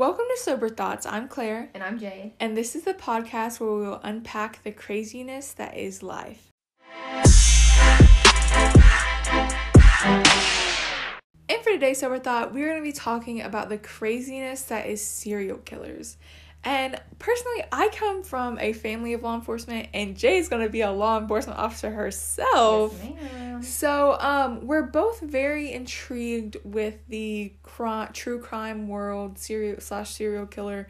Welcome to Sober Thoughts. I'm Claire, And I'm Jay. and this is the podcast where we will unpack the craziness that is life. And for today's Sober Thought, we're going to be talking about the craziness that is serial killers. And personally, I come from a family of law enforcement, and Jay's going to be a law enforcement officer herself. Yes. So, um, we're both very intrigued with the cri- true crime world, serial slash serial killer.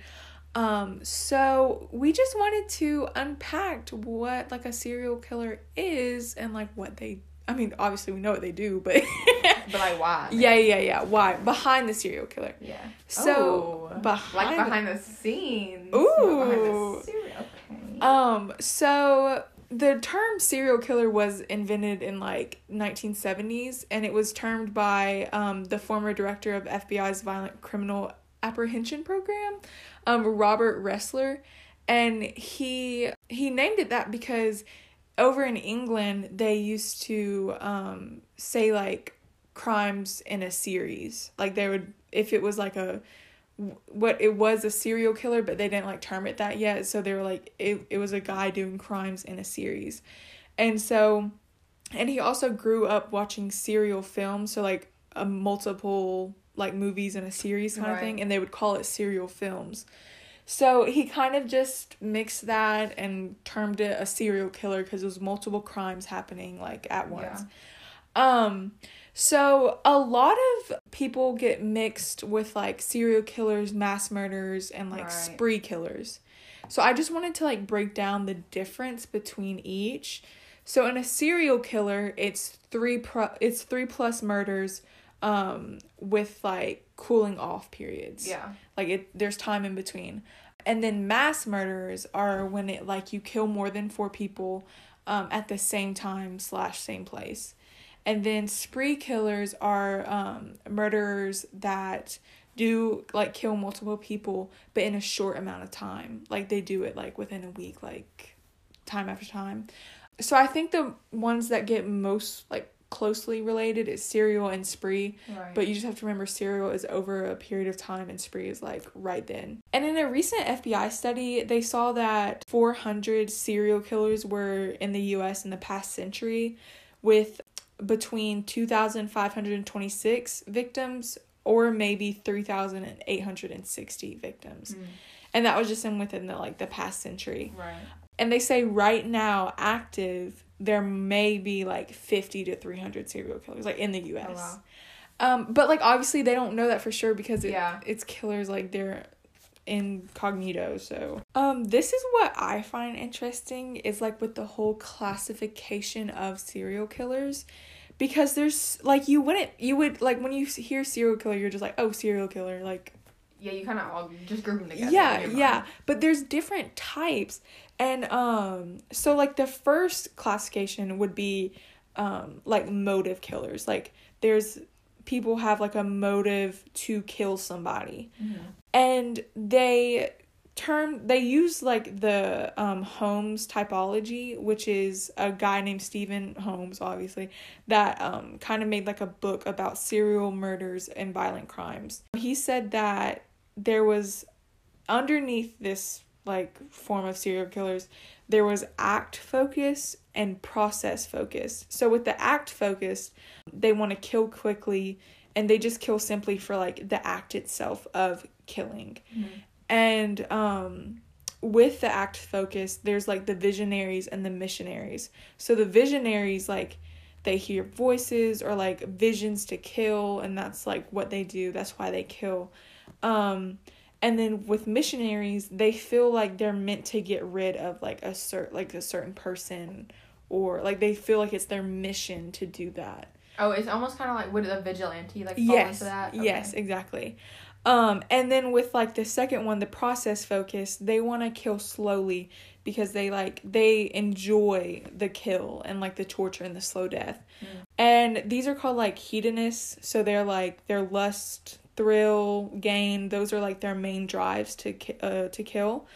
Um, so we just wanted to unpack what like a serial killer is and like what they. I mean, obviously we know what they do, but But like why? yeah, yeah, yeah. Why behind the serial killer? Yeah. So, Oh, behind- like behind the scenes. Ooh. Behind the serial. Okay. Um, so the term serial killer was invented in like 1970s and it was termed by um, the former director of FBI's violent criminal apprehension program, um, Robert Ressler, and he he named it that because over in England they used to um, say like crimes in a series. Like they would if it was like a what it was a serial killer, but they didn't like term it that yet. So they were like it it was a guy doing crimes in a series. And so and he also grew up watching serial films, so like a multiple like movies in a series kind of thing, and they would call it serial films. So he kind of just mixed that and termed it a serial killer because it was multiple crimes happening like at once. Um, so a lot of people get mixed with like serial killers, mass murders, and like Right. spree killers. So I just wanted to like break down the difference between each. So in a serial killer, it's three pro- it's three plus murders um with like cooling off periods. Yeah. Like it there's time in between. And then mass murders are when it like you kill more than four people um at the same time slash same place. And then spree killers are um murderers that do like kill multiple people but in a short amount of time. Like they do it like within a week, like time after time. So I think the ones that get most like closely related is serial and spree. Right. But you just have to remember serial is over a period of time and spree is like right then. And in a recent FBI study, they saw that 400 serial killers were in the US in the past century with between 2,526 victims or maybe 3,860 victims. Mm. And that was just in within the like the past century. right. And they say right now active there may be like 50 to 300 serial killers like in the US. Oh, wow. Um, but like obviously they don't know that for sure because it, Yeah. it's killers like they're incognito. So um, this is what I find interesting is like with the whole classification of serial killers, because there's like you wouldn't you would like when you hear serial killer you're just like oh serial killer like Yeah, you kind of all just group them together. yeah yeah but there's different types and um so like the first classification would be um like motive killers like there's people have like a motive to kill somebody Mhm. and they term they use like the um Holmes typology which is a guy named Stephen Holmes obviously that um kind of made like a book about serial murders and violent crimes. He said that there was underneath this like form of serial killers there was act focus and process focus. So with the act focus, they want to kill quickly and they just kill simply for like the act itself of killing. Mhm. And um with the act focus, there's like the visionaries and the missionaries. So the visionaries like they hear voices or like visions to kill and that's like what they do. That's why they kill. Um and then with missionaries, they feel like they're meant to get rid of like a cert like a certain person or like they feel like it's their mission to do that. Oh, it's almost kind of like would a vigilante like fall yes into that? yes exactly um and then with like the second one the process focus they want to kill slowly because they like they enjoy the kill and like the torture and the slow death Mm. and these are called like hedonists so they're like their lust thrill gain those are like their main drives to uh to kill.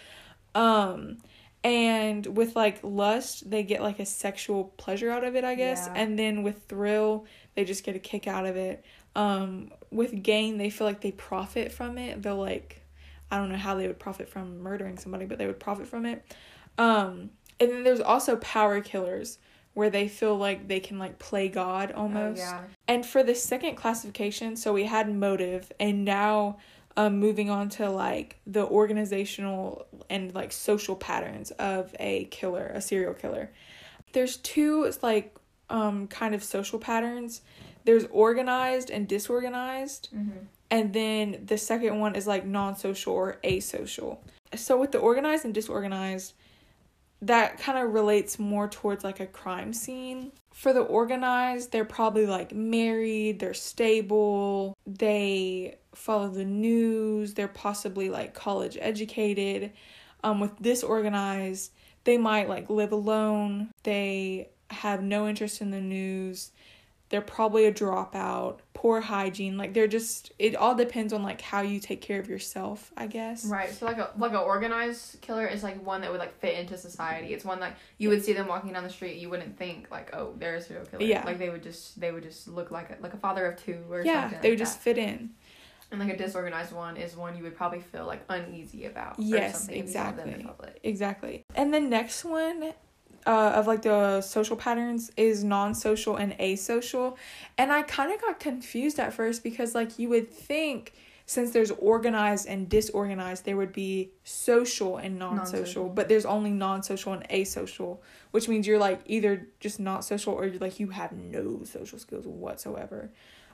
Um and with like lust they get like a sexual pleasure out of it i guess. Yeah. and then with thrill they just get a kick out of it. Um with gain they feel like they profit from it. They'll like I don't know how they would profit from murdering somebody, but they would profit from it. Um, and then there's also power killers where they feel like they can like play God almost. Oh, yeah. And for the second classification, so we had motive, and now um, moving on to like the organizational and like social patterns of a killer, a serial killer. There's two like um, kind of social patterns. There's organized and disorganized, Mm-hmm. and then the second one is like non-social or asocial. So with the organized and disorganized, that kind of relates more towards like a crime scene. For the organized, they're probably like married, they're stable, they follow the news, they're possibly like college educated. Um, with disorganized, they might like live alone, they have no interest in the news, they're probably a dropout, poor hygiene. Like they're just, it all depends on like how you take care of yourself, I guess. Right. So like a like a organized killer is like one that would like fit into society. It's one like you would see them walking down the street, you wouldn't think like, oh, they're a serial killer. Yeah. Like they would just they would just look like a, like a father of two or Yeah, something. they like would just that. fit in. And like a disorganized one is one you would probably feel like uneasy about. Yes, or something if you saw them in exactly. Exactly. And the next one uh, of like the social patterns is non-social and asocial. And I kind of got confused at first because like you would think since there's organized and disorganized there would be social and non-social, Non-social. but there's only non-social and asocial, which means you're like either just not social or you're like you have no social skills whatsoever.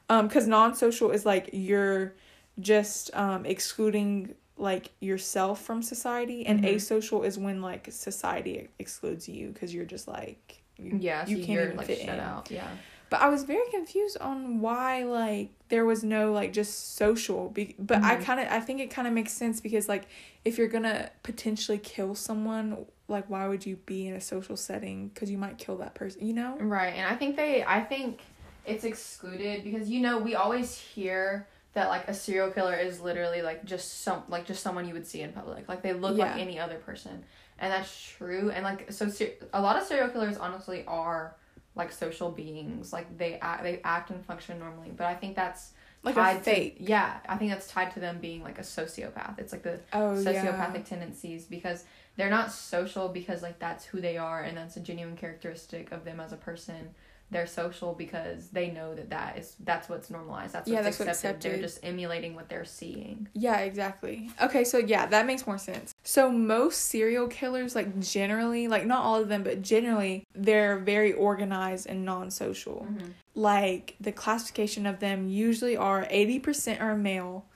Um cuz non-social is like you're just um excluding like yourself from society and Mhm. asocial is when like society excludes you because you're just like you, Yeah, so you can't even like fit shut in. out. Yeah. But I was very confused on why like there was no like just social. Be- but I Mhm. kind of I think it kind of makes sense because like if you're gonna potentially kill someone, like why would you be in a social setting? Because you might kill that person. You know? Right, and I think they, I think it's excluded because you know we always hear that like a serial killer is literally like just some like just someone you would see in public, like they look like any other person, and that's true. And like so, ser- a lot of serial killers honestly are like social beings, like they act, they act and function normally. But I think that's Like tied a fake. To, yeah, I think that's tied to them being like a sociopath. It's like the oh sociopathic yeah. tendencies because they're not social because like that's who they are and that's a genuine characteristic of them as a person they're social because they know that that is that's what's normalized that's what's, Yeah, that's what's accepted. they're just emulating what they're seeing Yeah, exactly. Okay, so yeah, that makes more sense. So most serial killers, like generally, like not all of them, but generally, they're very organized and non-social. Mm-hmm. Like the classification of them usually are eighty percent are male,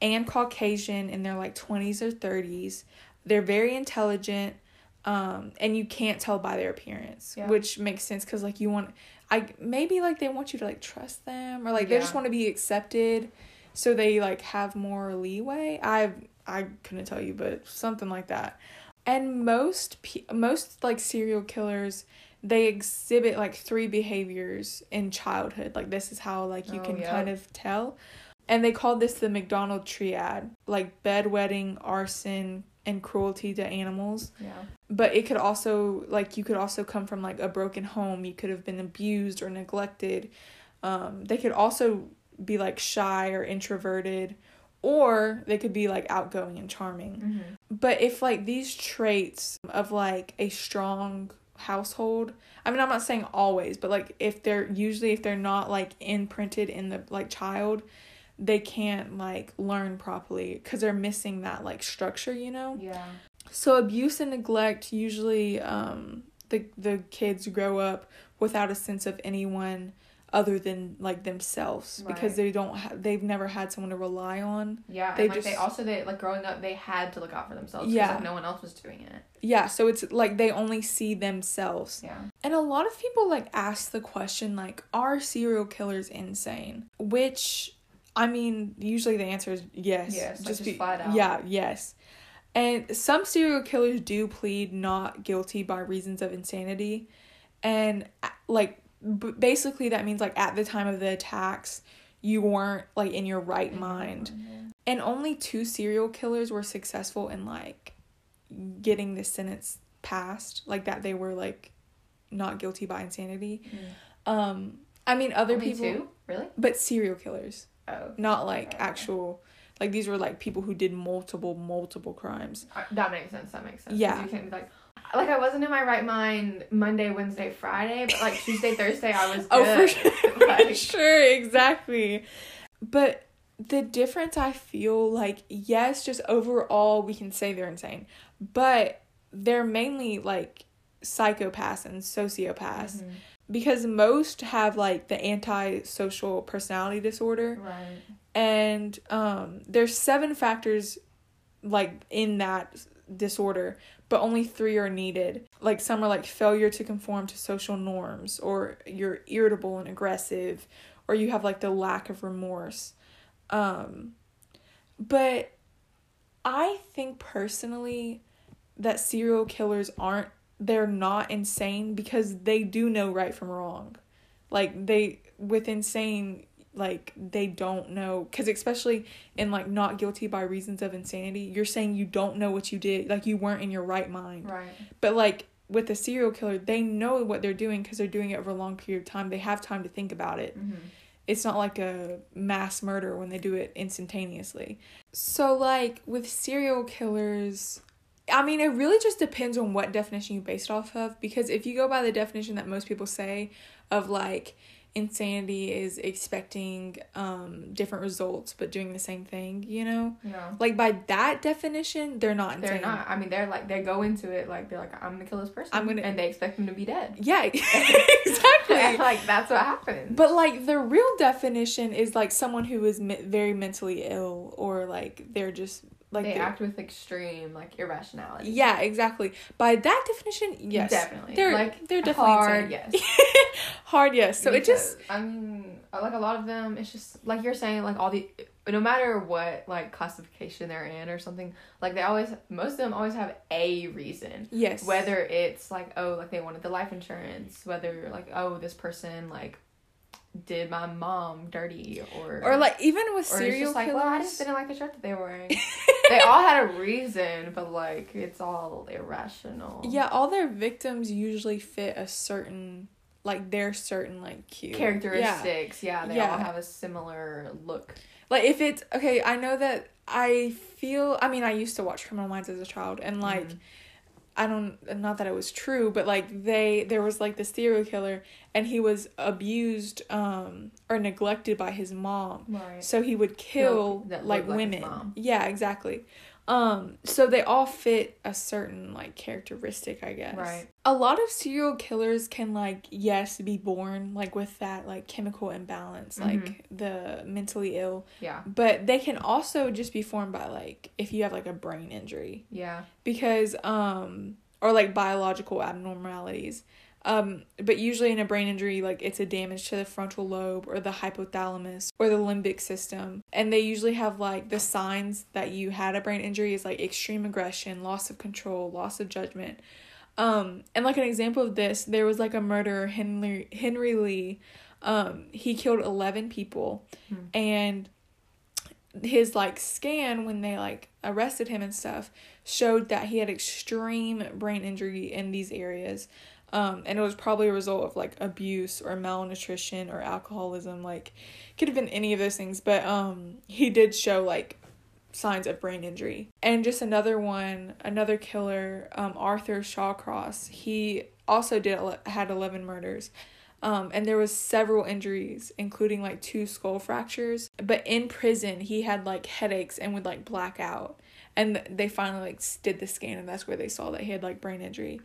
and Caucasian in their like twenties or thirties. They're very intelligent, um, and you can't tell by their appearance, Yeah. which makes sense because like you want, I maybe like they want you to like trust them or like they just want to be accepted so they like have more leeway. I i couldn't tell you but something like that. And most pe- most like serial killers they exhibit like three behaviors in childhood. Like this is how like you Oh, can yeah. kind of tell. And they call this the Macdonald triad like bedwetting arson and cruelty to animals. Yeah. But it could also like you could also come from like a broken home. You could have been abused or neglected. Um they could also be like shy or introverted or they could be like outgoing and charming. Mm-hmm. but if like these traits of like a strong household i mean i'm not saying always but like if they're usually if they're not like imprinted in the like child they can't like learn properly because they're missing that like structure you know yeah so abuse and neglect usually um the the kids grow up without a sense of anyone other than like themselves because they don't ha- they've never had someone to rely on. yeah They and like they also they like growing up they had to look out for themselves Yeah. like no one else was doing it Yeah, so it's like they only see themselves. yeah And a lot of people like ask the question like are serial killers insane? Which I mean, usually the answer is yes. Yes, like, just flat out. Yeah, yes. And some serial killers do plead not guilty by reasons of insanity. And like b- basically that means like at the time of the attacks you weren't like in your right mind. And only two serial killers were successful in like getting the sentence passed, like that they were like not guilty by insanity. Mm. Um I mean other Only people two? really but serial killers, oh not like Okay. actual Like these were like people who did multiple, multiple crimes. That makes sense. That makes sense. Yeah. You can't be like, like I wasn't in my right mind Monday, Wednesday, Friday, but like Tuesday, Thursday, I was good. Oh, for sure. Like- sure, exactly. But the difference I feel like, yes, just overall, we can say they're insane, but they're mainly like psychopaths and sociopaths Mhm. Because most have like the antisocial personality disorder. Right. and um there's seven factors like in that disorder but only three are needed. Like some are like failure to conform to social norms or you're irritable and aggressive or you have like the lack of remorse. Um but i think personally that serial killers aren't they're not insane because they do know right from wrong like they with insane like they don't know because especially in like not guilty by reasons of insanity you're saying you don't know what you did like you weren't in your right mind Right. but like with a serial killer they know what they're doing because they're doing it over a long period of time they have time to think about it Mm-hmm. it's not like a mass murder when they do it instantaneously. So, like with serial killers, I mean, it really just depends on what definition you base it off of. Because if you go by the definition that most people say of like insanity is expecting um, different results but doing the same thing, you know, Yeah. like by that definition, they're not insane. They're not. I mean, they're like they go into it like they're like I'm gonna kill this person. I'm gonna- and they expect them to be dead. Yeah, exactly. like that's what happens. But like the real definition is like someone who is me- very mentally ill or like they're just like they they're- act with extreme like irrationality. Yeah, exactly. By that definition, yes, definitely. They're like they're definitely hard. insane. Yes. hard. Yes. So it just I mean, uh, like a lot of them, it's just like you're saying, like all the, no matter what like classification they're in or something, like they always, most of them always have a reason. yes. Whether it's like oh, like they wanted the life insurance, whether like oh, this person like did my mom dirty or or like even with serial like killers. well, I just didn't like the shirt that they were wearing. they all had a reason, but like it's all irrational. yeah, all their victims usually fit a certain like their certain like Yeah. characteristics. Yeah, they all have a similar look. Like if it's okay, I know that I feel. I mean, I used to watch Criminal Minds as a child, and like. Mhm. I don't not that it was true, but like they there was like this serial killer and he was abused um or neglected by his mom. Right. So he would kill that like like women. yeah, exactly. Um so they all fit a certain like characteristic, I guess. Right. A lot of serial killers can like yes be born like with that like chemical imbalance, Mhm. like the mentally ill, Yeah. but they can also just be formed by like if you have like a brain injury Yeah. because um or like biological abnormalities um but usually in a brain injury like it's a damage to the frontal lobe or the hypothalamus or the limbic system. And they usually have like the signs that you had a brain injury is like extreme aggression loss of control loss of judgment. Um and like an example of this there was like a murderer henry henry lee. Um he killed 11 people. Hmm. and his like scan when they like arrested him and stuff showed that he had extreme brain injury in these areas um and it was probably a result of like abuse or malnutrition or alcoholism like could have been any of those things. But um he did show like signs of brain injury. And just another one another killer um arthur shawcross. He also did had 11 murders. Um, and there was several injuries including like two skull fractures. But in prison he had like headaches and would like black out. And they finally like did the scan and that's where they saw that he had like brain injury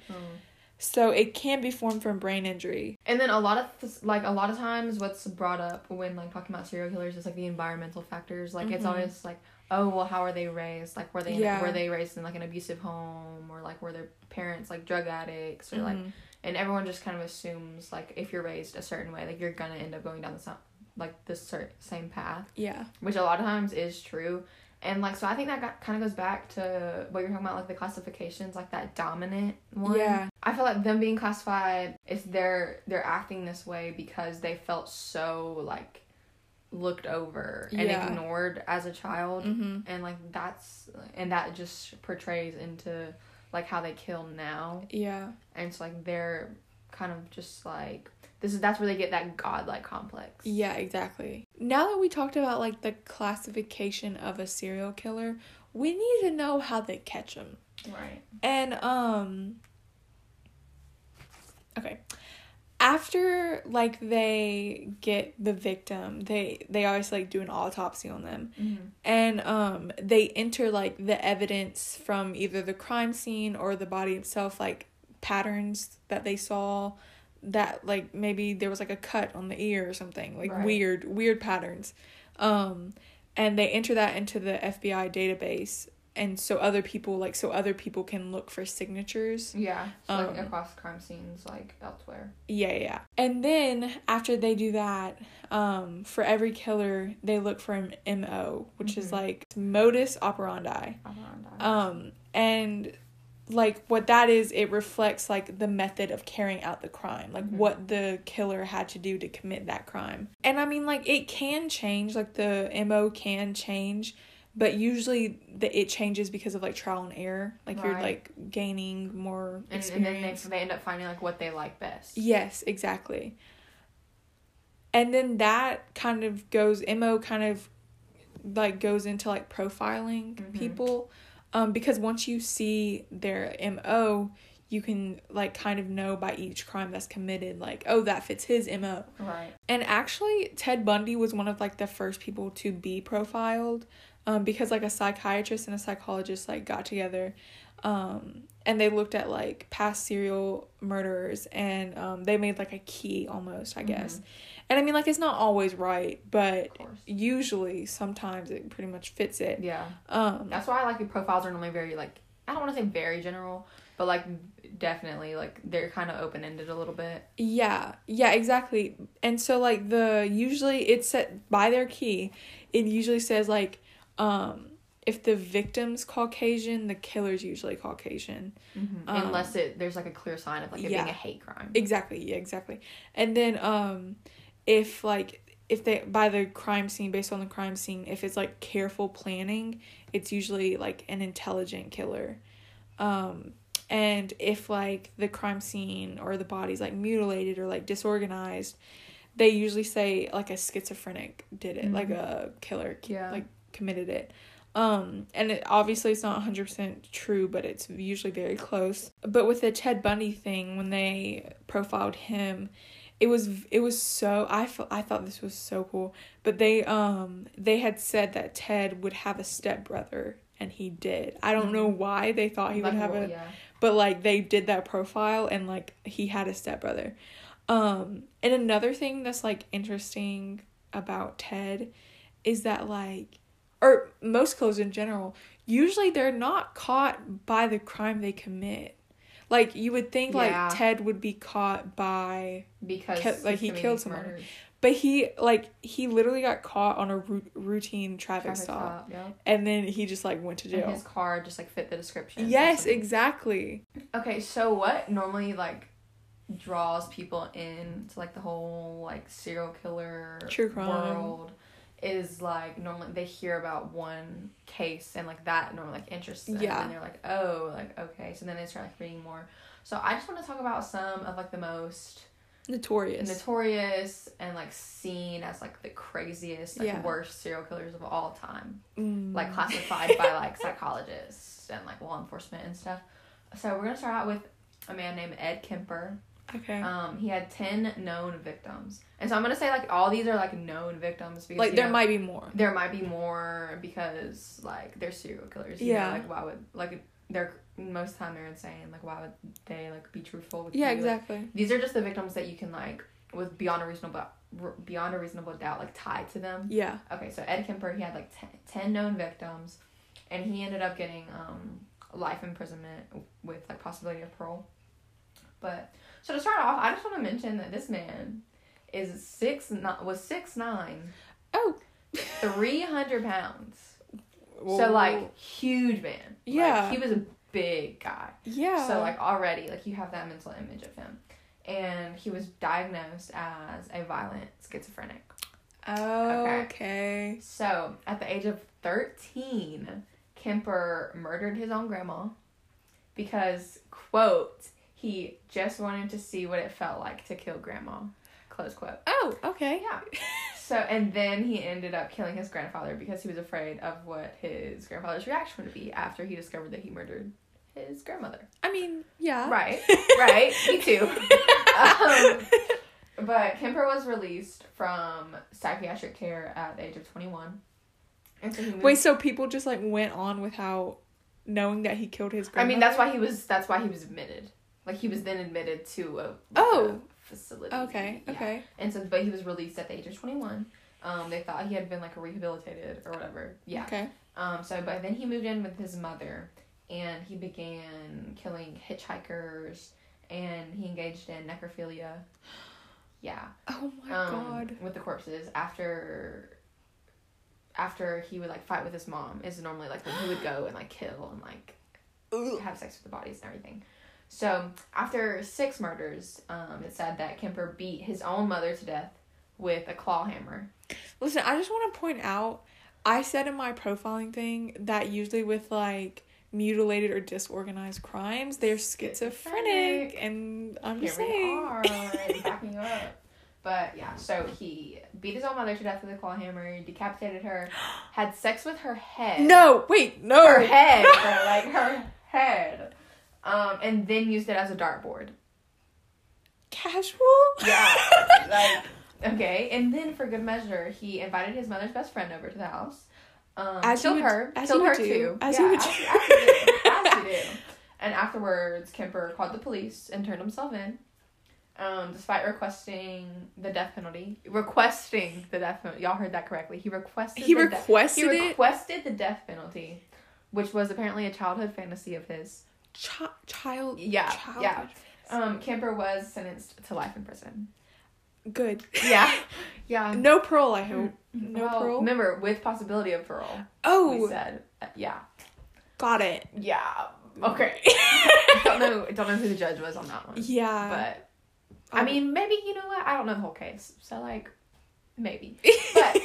so it can be formed from brain injury And then a lot of like a lot of times, what's brought up when like talking about serial killers is like the environmental factors. Like it's Mhm. always like, oh well, how are they raised? Like were they Yeah. were they raised in like an abusive home or like were their parents like drug addicts or like Mhm. and everyone just kind of assumes like if you're raised a certain way like you're gonna end up going down the like the same path yeah which a lot of times is true and like so i think that kind of goes back to what you're talking about like the classifications like that dominant one Yeah. i feel like them being classified is they're they're acting this way because they felt so like looked over and Yeah. ignored as a child mm-hmm. and like that's and that just portrays into like how they kill now yeah and it's like they're kind of just like this is that's where they get that godlike complex. Yeah, exactly. Now that we talked about like the classification of a serial killer, we need to know how they catch them. Right. And um okay. After like they get the victim, they they always like do an autopsy on them. Mm-hmm. And um they enter like the evidence from either the crime scene or the body itself like patterns that they saw that like maybe there was like a cut on the ear or something like Right. weird weird patterns um and they enter that into the FBI database and so other people like so other people can look for signatures Yeah. So, like Um, across crime scenes like elsewhere. yeah yeah, and then after they do that um for every killer they look for an mo which is Mhm. like modus operandi Around um and like what that is it reflects like the method of carrying out the crime like Mhm. what the killer had to do to commit that crime and i mean like it can change like the mo can change but usually the, it changes because of like trial and error like you're like gaining more and, and then they, they end up finding like what they like best. Yes, exactly. And then that kind of goes MO kind of like goes into like profiling Mhm. people um because once you see their MO you can like kind of know by each crime that's committed like oh that fits his MO. Right. And actually Ted Bundy was one of like the first people to be profiled um because like a psychiatrist and a psychologist like got together um and they looked at like past serial murderers and um they made like a key almost i guess and i mean like it's not always right but usually sometimes it pretty much fits it Yeah. um That's why I like the profiles are normally very like I don't want to say very general, but like definitely like they're kind of open ended a little bit. yeah yeah exactly and so like the usually it's set by their key it usually says like um if the victim's caucasian the killer's usually caucasian Um, Unless it there's like a clear sign of like it yeah. being a hate crime. Exactly, yeah, exactly. And then um if like if they by the crime scene based on the crime scene, if it's like careful planning, it's usually like an intelligent killer. Um and if like the crime scene or the body's like mutilated or like disorganized, they usually say like a schizophrenic did it, like Mhm. a killer Yeah. like committed it. Um, and it obviously it's not 100% true, but it's usually very close. But with the Ted Bundy thing, when they profiled him, it was it was so I felt I thought this was so cool. But they um they had said that Ted would have a stepbrother and he did. I don't know why they thought he would have a yeah. but like they did that profile and like he had a stepbrother um and another thing that's like interesting about ted is that like or most killers in general usually they're not caught by the crime they commit like you would think Yeah. like ted would be caught by because Ki- like, he killed someone. murders. but he like he literally got caught on a ru- routine traffic, Traffic stop stop, yeah. and then he just like went to And jail his car just like fit the description. yes exactly Okay, so what normally like draws people in to like the whole like serial killer True crime. world is like normally they hear about one case and like that normally like interests them Yeah. and they're like oh like okay so then they start like reading more so i just want to talk about some of like the most notorious notorious and like seen as like the craziest like Yeah. worst serial killers of all time Mm. like classified by like psychologists and like law enforcement and stuff. So we're gonna start out with a man named Ed Kemper. Okay Um, he had ten known victims, and so I'm gonna say like all these are like known victims because like there know, might be more there might be more because like they're serial killers. Yeah. know, like why would like they're most time they're insane. Like why would they like be truthful with yeah you? Like, exactly these are just the victims that you can like with beyond a reasonable beyond a reasonable doubt like tied to them. yeah Okay, so Ed Kemper, he had like 10, 10 known victims, and he ended up getting um, life imprisonment with like possibility of parole. But so to start off, I just want to mention that this man is six not was six nine, oh three hundred pounds. So like huge man. Like, Yeah. he was a big guy. yeah So like already like you have that mental image of him, and he was diagnosed as a violent schizophrenic. oh, okay. okay So, at the age of 13, Kemper murdered his own grandma because, quote, he just wanted to see what it felt like to kill grandma. Close quote. Oh, okay. Yeah. So and then he ended up killing his grandfather because he was afraid of what his grandfather's reaction would be after he discovered that he murdered his grandmother. I mean, yeah. Right. Right. Me too. um, but Kemper was released from psychiatric care at the age of twenty one. And so he moved Wait, so people just like went on without knowing that he killed his grandmother. I mean, that's why he was. That's why he was admitted. Like he was then admitted to a Oh. a facility. Okay, Yeah. okay. And so, but he was released at the age of twenty one. Um, they thought he had been like rehabilitated or whatever. Yeah. Okay. Um. So, but then he moved in with his mother, and he began killing hitchhikers, and he engaged in necrophilia. Yeah. Oh my um, god. With the corpses after. After he would like fight with his mom is normally like when he would go and like kill and like have sex with the bodies and everything. So after six murders, um, it said that Kemper beat his own mother to death with a claw hammer. Listen, I just want to point out I said in my profiling thing that usually with like mutilated or disorganized crimes, they're schizophrenic, Schizophrenic. and I'm Here just saying. are, backing you up. But yeah, so he beat his own mother to death with a claw hammer, decapitated her, had sex with her head. No, wait, no. her head, like her head, um, and then used it as a dartboard. Casual? Yeah, like okay. And then for good measure, he invited his mother's best friend over to the house. Um, As you killed would- her, as killed you her do. too. As yeah, you would as, do. as you do, as you do. And afterwards, Kemper called the police and turned himself in. Um, despite requesting the death penalty, requesting the death penalty. Y'all heard that correctly. He requested. he the de- requested he it. requested the death penalty, which was apparently a childhood fantasy of his. Chi- child. Yeah, childhood. yeah. Um, Kemper was sentenced to life in prison. Good. Yeah, yeah. No parole, I hope. No Well, parole. Remember, with possibility of parole. Oh. We said, uh, yeah, got it. yeah. Okay. don't know. Don't know who the judge was on that one. Yeah. But I Oh. mean, maybe you know what? I don't know the whole case, so like, maybe. But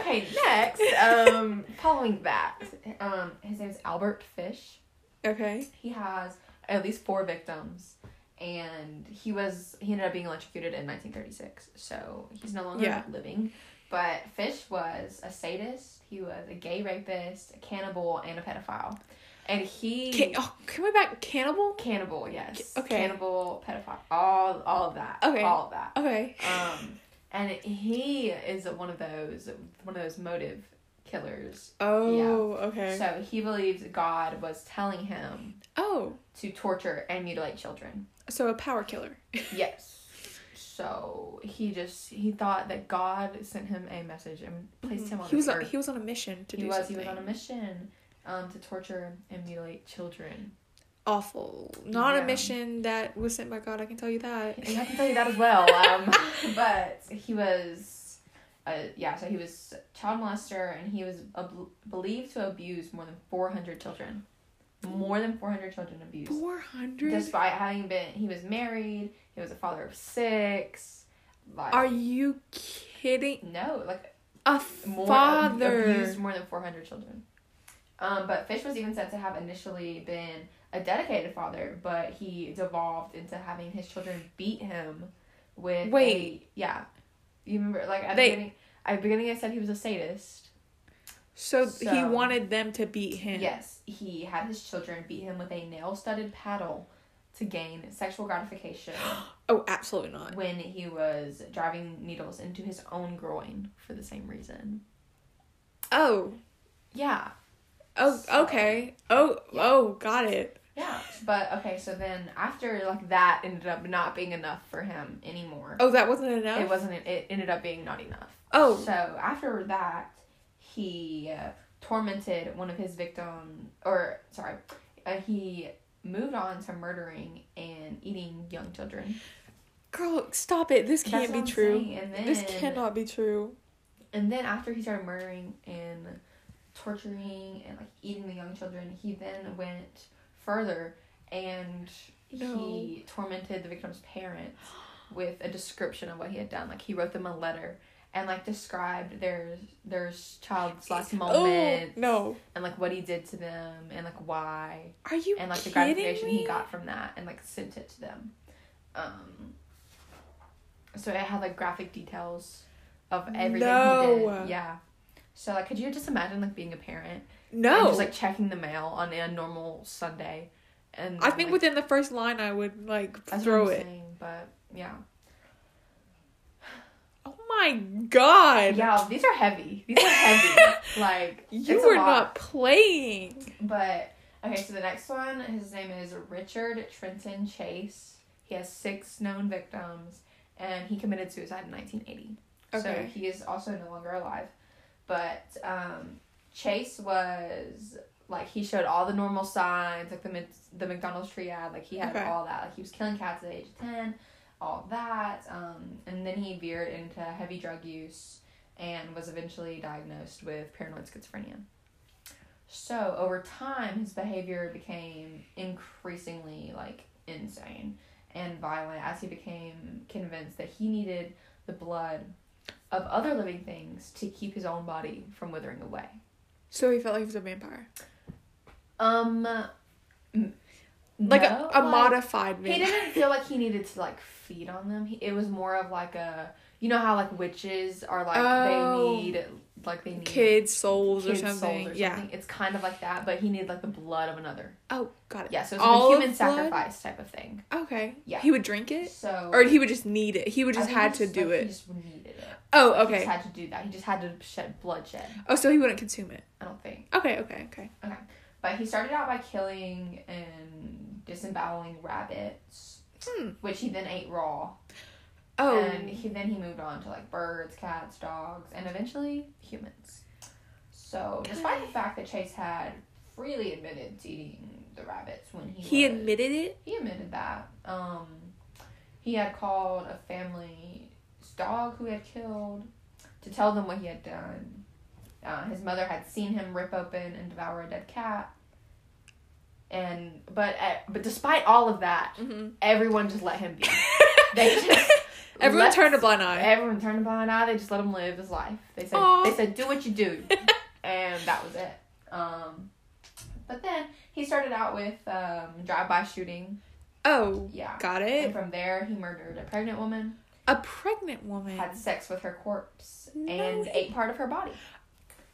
okay, next, um, following that, um, his name is Albert Fish. Okay. He has at least four victims, and he was he ended up being electrocuted in 1936. So he's no longer Yeah. living. But Fish was a sadist. He was a gay rapist, a cannibal, and a pedophile. And he Can, oh, can we back cannibal? cannibal, yes, Okay. cannibal, pedophile, all all of that, Okay. all of that. Okay. Um, and he is one of those one of those motive killers. Oh, okay. So he believes God was telling him oh, to torture and mutilate children. so a power killer. Yes. So he just he thought that God sent him a message and placed him on he was this on, he was on a mission to he do was something. he was on a mission um to torture and mutilate children. Awful. Not Yeah. a mission that was sent by God. I can tell you that. And I can tell you that as well. Um, but he was, uh, yeah. So he was a child molester, and he was ab- believed to abuse more than four hundred children. More than four hundred children abused. Four hundred. Despite having been, he was married. He was a father of six. Like, Are you kidding? no, like A more father. abused more than 400 children. Um, but Fish was even said to have initially been a dedicated father, but he devolved into having his children beat him with Wait. a- yeah. You remember like at They- the beginning at the beginning I said he was a sadist. So, he wanted them to beat him. Yes, he had his children beat him with a nail-studded paddle to gain sexual gratification Oh, absolutely not. when he was driving needles into his own groin for the same reason. Oh. Yeah. Oh. So- Okay. Oh. Yeah. Oh. Got it. Yeah, but okay, so then after like that ended up not being enough for him anymore. Oh, that wasn't enough. It wasn't. It ended up being not enough. Oh. So after that, he uh, tormented one of his victims, or sorry, uh, he moved on to murdering and eating young children. Girl, stop it. This can't be I'm true. And then, This cannot be true. And then after he started murdering and torturing and like eating the young children, he then went further and he tormented the victim's parents with a description of what he had done. Like he wrote them a letter and like described their their child's last Oh moments no! and like what he did to them and like why Are you and like the gratification me? he got from that and like sent it to them. Um so it had like graphic details of everything he did. Yeah. So like could you just imagine like being a parent No. just like checking the mail on a normal Sunday and I think like, within the first line, I would like throw it. saying, but yeah. Oh my god! Yeah, these are heavy. These are heavy. like you were not playing. But okay, so the next one, his name is Richard Trenton Chase. He has six known victims, and he committed suicide in 1980. Okay. So he is also no longer alive. But um, Chase was like he showed all the normal signs, like the the McDonald's triad. Like he had Okay. all that. Like he was killing cats at the age of ten, all that. Um, and then he veered into heavy drug use and was eventually diagnosed with paranoid schizophrenia. So over time, his behavior became increasingly like insane and violent as he became convinced that he needed the blood of other living things to keep his own body from withering away. So he felt like he was a vampire, Um, like no, a, a like, modified He didn't feel like he needed to like feed on them. He, it was more of like a you know how like witches are like Oh. they need like they need Kids' souls kids' or souls something. Yeah. something. It's kind of like that, but he needed like the blood of another. Oh, got it. Yeah, so it's like a human blood? sacrifice type of thing. Okay. Yeah. He would drink it, So or he would just need it. He would just had to do like, He just needed it. Oh, He okay. just had to do that. He just had to shed bloodshed. Oh, so he wouldn't consume it. I don't think. Okay, okay, okay. Okay. But he started out by killing and disemboweling rabbits, Hmm. which he then ate raw. Oh, And he then he moved on to like birds, cats, dogs, and eventually humans. So, despite the fact that Chase had freely admitted to eating the rabbits when he he was- admitted it. he admitted that. Um, he had called a family's dog who he had killed to tell them what he had done. Uh, his mother had seen him rip open and devour a dead cat. And but uh, but despite all of that, Mm-hmm. everyone just let him be. They just Everyone let- turned a blind eye. Everyone turned a blind eye. They just let him live his life. They said Aw. they said do what you do, and that was it. Um, but then he started out with um, drive-by shooting. Oh, Yeah. got And it. from there, he murdered a pregnant woman, A pregnant woman. had sex with her corpse, No and way. ate part of her body.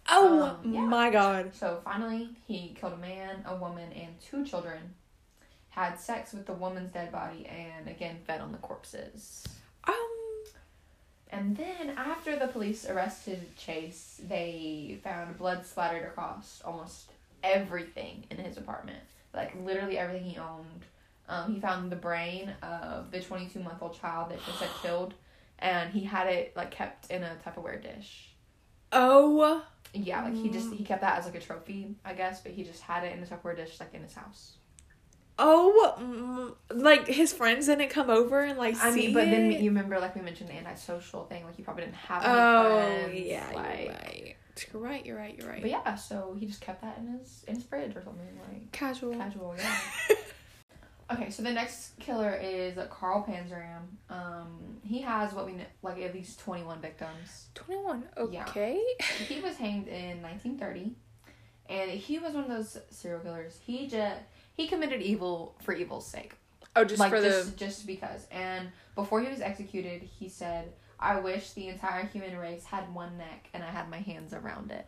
Oh Um, yeah. my god. So finally, he killed a man, a woman, and two children. Had sex with the woman's dead body, and again fed on the corpses. Um. And then, after the police arrested Chase, they found blood splattered across almost everything in his apartment. Like, literally everything he owned. Um, he found the brain of the 22 month old child that just had killed, and he had it, like, kept in a Tupperware dish. Oh. Yeah, like, he just, he kept that as, like, a trophy, I guess, but he just had it in a Tupperware dish, like, in his house. Oh. mm, Like his friends didn't come over and like I see mean, but then you remember, like, we mentioned the antisocial thing, like, he probably didn't have any Oh friends. yeah, like, you're right. You're right. You're right. You're right. But yeah, so he just kept that in his in his fridge or something like Casual. casual. Yeah. okay, so the next killer is Carl Panzram. Um, he has what we know, like at least twenty one victims. Twenty one. Yeah. Okay. He was hanged in nineteen thirty, and he was one of those serial killers. He just he committed evil for evil's sake, Oh, just like for just the. just because. And before he was executed, he said, "I wish the entire human race had one neck, and I had my hands around it."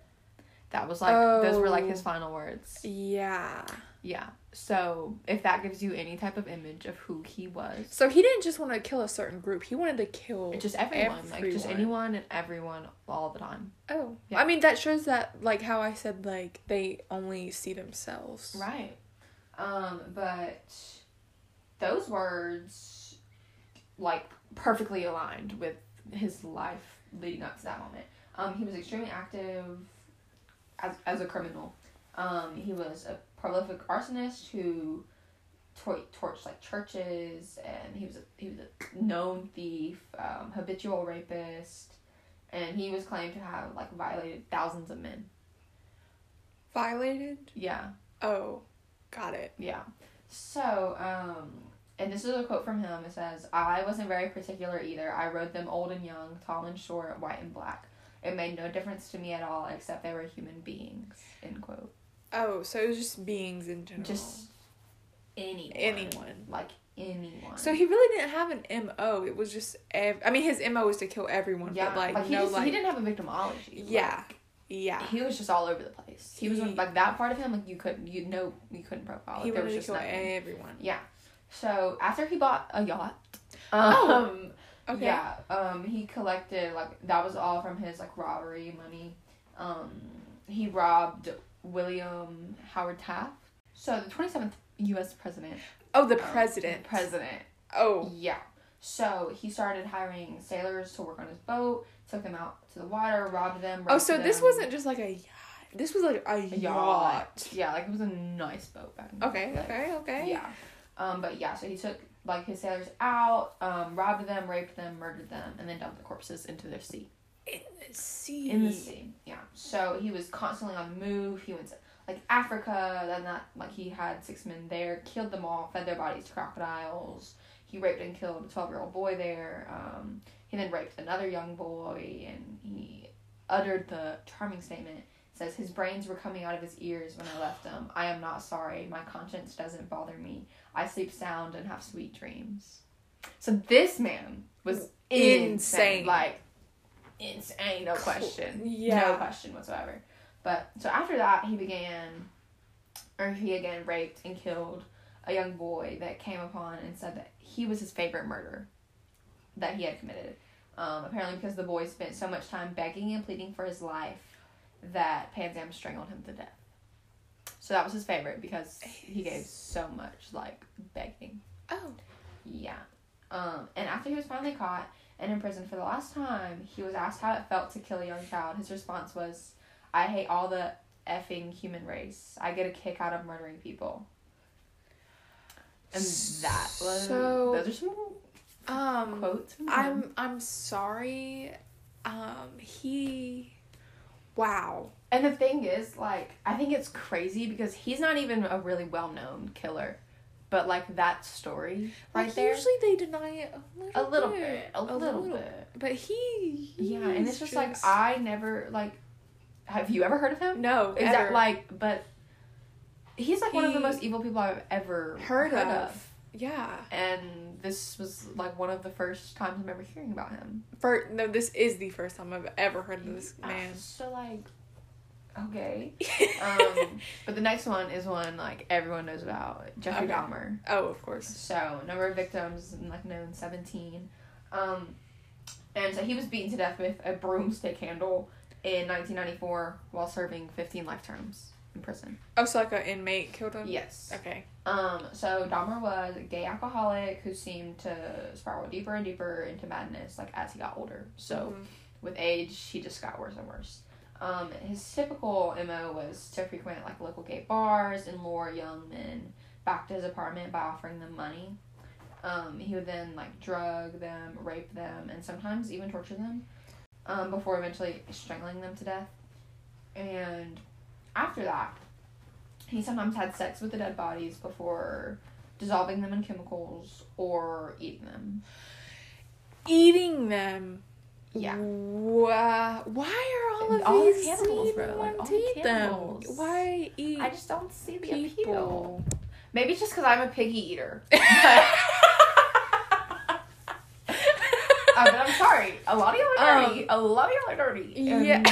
That was like those were like his Oh. final words. Yeah. Yeah. So if that gives you any type of image of who he was, So he didn't just want to kill a certain group. He wanted to kill just everyone, like just anyone and everyone all the time. Oh, Yeah. I mean that shows that like how I said like they only see themselves. Right. Um, but those words like perfectly aligned with his life leading up to that moment. Um, he was extremely active as as a criminal. Um, he was a prolific arsonist who tor- torched like churches, and he was a he was a known thief, um, habitual rapist, and he was claimed to have like violated thousands of men. Violated. Yeah. Oh, got it. Yeah. So, um, and this is a quote from him. It says, "I wasn't very particular either. I rode them old and young, tall and short, white and black. It made no difference to me at all, except they were human beings." End quote. Oh, so it was just beings in general. Just anyone. anyone. Like anyone. So he really didn't have an MO. It was just ev- I mean his MO was to kill everyone, yeah, but like he no just, like he didn't have a victimology. Yeah. Like, yeah. he was just all over the place. He was He- like that part of him. Like you couldn't, you know, you couldn't profile. he there was just kill nothing. everyone. Yeah. So after he bought a yacht, um, Oh, Okay. yeah, um, he collected like that was all from his like robbery money. Um, he robbed William Howard Taft. So the twenty seventh U.S. president. Oh, the um, president. President. Oh. Yeah. So he started hiring sailors to work on his boat, took them out to the water, robbed them. Oh, so this wasn't just like a yacht. This was like a, a yacht. yacht. Yeah, like it was a nice boat back. the Okay. day. Okay. Okay. Yeah. Um, but yeah, so he took like his sailors out, um, robbed them, raped them, murdered them, and then dumped the corpses into their sea. In the sea. In the sea. Yeah. So he was constantly on the move. He went to like Africa, then that like he had six men there, killed them all, fed their bodies to crocodiles. He raped and killed a twelve year old boy there. Um, he then raped another young boy and he uttered the charming statement says his brains were coming out of his ears when I left him. I am not sorry. My conscience doesn't bother me. I sleep sound and have sweet dreams. So this man was insane. Insane. Like insane, no question. Yeah. No question whatsoever. But so after that he began or he again raped and killed a young boy that came upon and said that he was his favorite murder that he had committed. Um, apparently because the boy spent so much time begging and pleading for his life that Panzram strangled him to death. So that was his favorite because he gave so much like begging. Oh. Yeah. Um, and after he was finally caught and in prison for the last time, he was asked how it felt to kill a young child. His response was, I hate all the effing human race. I get a kick out of murdering people. And that was So- those are some Um. quotes. I'm. I'm sorry. Um. He. Wow. And the thing is, like, I think it's crazy because he's not even a really well known killer. But like that story right like, there. Usually they deny it a little. a little bit. A, little, little bit. But he. Yeah, and it's just, like I never like have you ever heard of him? No. Is ever. that like but he's like one of the most evil people I've ever heard, of. Yeah. And this was like one of the first times I'm ever hearing about him. For no, this is the first time I've ever heard of this I man. So like okay. Um but the next one is one like everyone knows about. Jeffrey Okay. Dahmer. oh, of course. So number of victims like known seventeen. Um and so he was beaten to death with a broomstick handle in nineteen ninety four while serving fifteen life terms in prison. Oh, so like an inmate killed him. Yes. Okay. Um, so Dahmer was a gay alcoholic who seemed to spiral deeper and deeper into madness like as he got older. So Mhm. with age he just got worse and worse. Um, his typical MO was to frequent like local gay bars and lure young men back to his apartment by offering them money. Um, he would then like drug them, rape them, and sometimes even torture them um, before eventually strangling them to death. And after that, he sometimes had sex with the dead bodies before dissolving them in chemicals or eating them. Eating them. Yeah. Why? Why are all of All the these cannibals, even bro, like, all the eat them? Why eat I just don't see the appeal. people? Maybe it's just because I'm a piggy eater. Uh, but I'm sorry. A lot of y'all are dirty. a lot of y'all are dirty. And, Um, Yeah.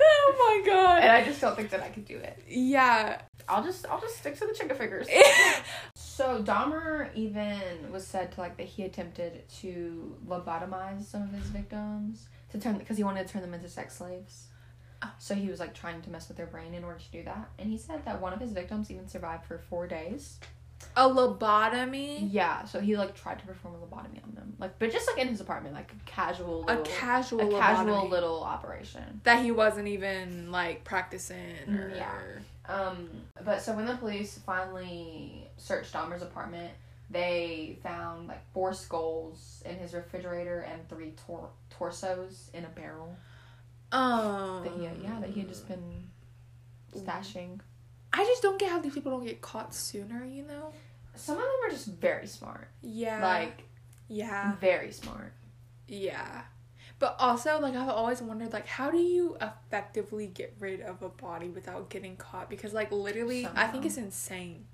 oh my god. and I just don't think that I could do it. yeah. I'll just I'll just stick to the chicken fingers. So Dahmer even was said to like that he attempted to lobotomize some of his victims to turn because he wanted to turn them into sex slaves. Oh. So he was like trying to mess with their brain in order to do that, and he said that one of his victims even survived for four days. A lobotomy. Yeah, so he like tried to perform a lobotomy on them, like but just like in his apartment, like a casual, A casual. a casual little operation. that he wasn't even like practicing. Or, Mm, yeah. Um, but so when the police finally searched Dahmer's apartment, they found like four skulls in his refrigerator and three tor- torsos in a barrel Um. that he had, yeah that he had just been stashing. I just don't get how these people don't get caught sooner. You know. some of them are just very smart. Yeah. Like yeah. very smart. Yeah. But also, like, I've always wondered, like, how do you effectively get rid of a body without getting caught? Because, like, literally, I think it's insane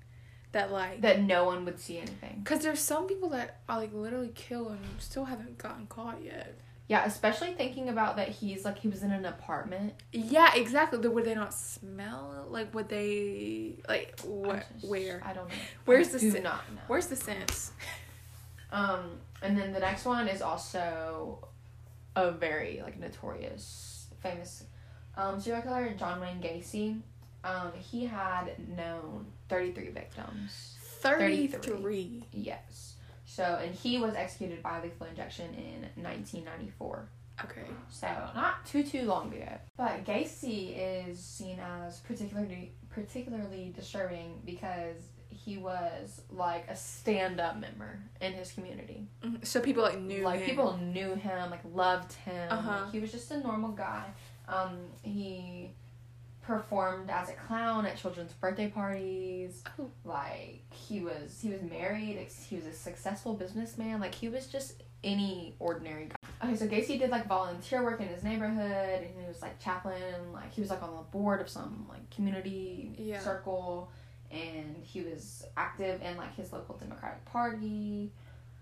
that, like, That no one would see anything. because there's some people that are, like, literally kill and still haven't gotten caught yet. Yeah, especially thinking about that he's like he was in an apartment. Yeah, exactly. The- Would they not smell? Like, would they, like, what, just- where? I don't know. Where's I the do sen- not. Where's the sense? Um, and then the next one is also a very like notorious, famous um, serial killer, John Wayne Gacy. Um, he had known thirty three victims. 33. Yes. So, and he was executed by lethal injection in 1994. Okay. So, not too too long ago. But Gacy is seen as particularly particularly disturbing because he was like a stand-up member in his community. Mhm. So people, like, knew like him. people knew him, like loved him. Uh-huh. He was just a normal guy. Um, he performed as a clown at children's birthday parties. Oh. Like he was he was married. He was a successful businessman. Like he was just any ordinary guy. Okay, so Gacy did like volunteer work in his neighborhood, and he was like chaplain. Like he was like on the board of some like community Yeah. circle, and he was active in like his local Democratic Party.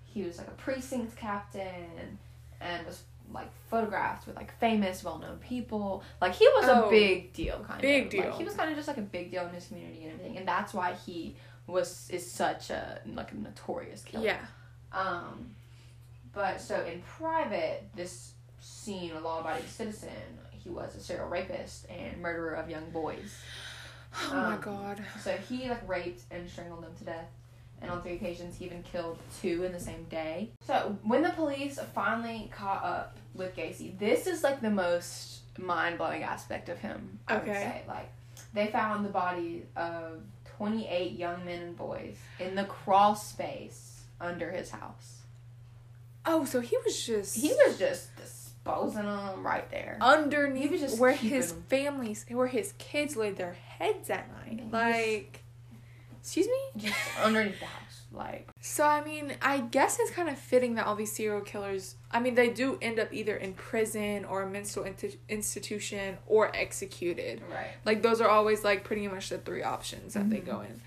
He was like a precinct captain, and was like photographed with like famous, well-known people. Like he was Oh, a big deal, kind big of. deal. Like, he was kind of just like a big deal in his community and everything, and that's why he was is such a like a notorious killer. Yeah. Um, but so in private, this seen a law-abiding citizen. He was a serial rapist and murderer of young boys. Oh my Um, god. So he like raped and strangled them to death. And on three occasions, he even killed two in the same day. So when the police finally caught up with Gacy, this is like the most mind blowing aspect of him. I would Okay. say like they found the body of twenty eight young men and boys in the crawl space under his house. Oh, so he was just He was just disposing them right there. underneath just where his them. families, where his kids laid their heads at night. He was- Like, excuse me. Just underneath the house, like So I mean, I guess it's kind of fitting that all these serial killers. I mean, they do end up either in prison or a mental inti- institution or executed. right. Like those are always like pretty much the three options that they Mhm. go in.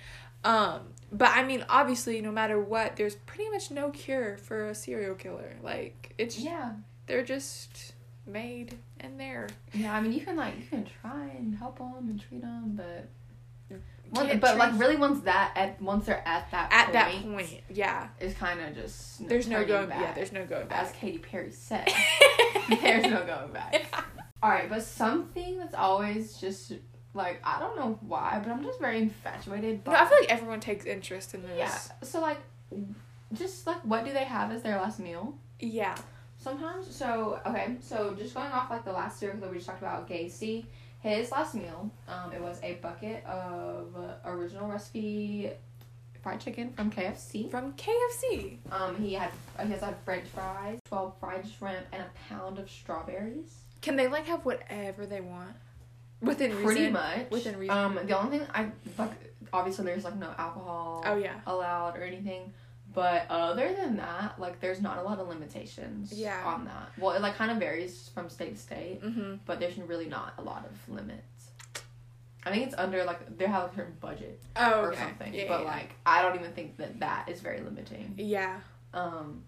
Um, but I mean, obviously, no matter what, there's pretty much no cure for a serial killer. Like it's Yeah. They're just made and there. Yeah, I mean, you can like you can try and help them and treat them, but Once- but like really once that at once they're at that at point, that point, yeah. is kind of just There's no going. back. Yeah, there's no going back. as. Katy Perry said, there's no going back. All right, but something that's always just like I don't know why, but I'm just very infatuated. No, I feel like everyone takes interest in this. yeah. So like, just like what do they have as their last meal? Yeah. Sometimes, so okay, so just going off like the last serial that we just talked about, Gacy, his last meal, um, it was a bucket of uh, original recipe fried chicken from KFC. From KFC. Um, he had he has had French fries, twelve fried shrimp, and a pound of strawberries. Can they like have whatever they want? Within Pretty reason. much. Within reason. Um, the only thing I like, obviously, there's like no alcohol Oh yeah. allowed or anything. But other than that, like, there's not a lot of limitations Yeah. on that. Well, it like kind of varies from state to state. Mm-hmm. but there's really not a lot of limits. I think it's under like they have a certain budget Oh, or okay. something, Yeah, but yeah. like I don't even think that that is very limiting. Yeah. Um,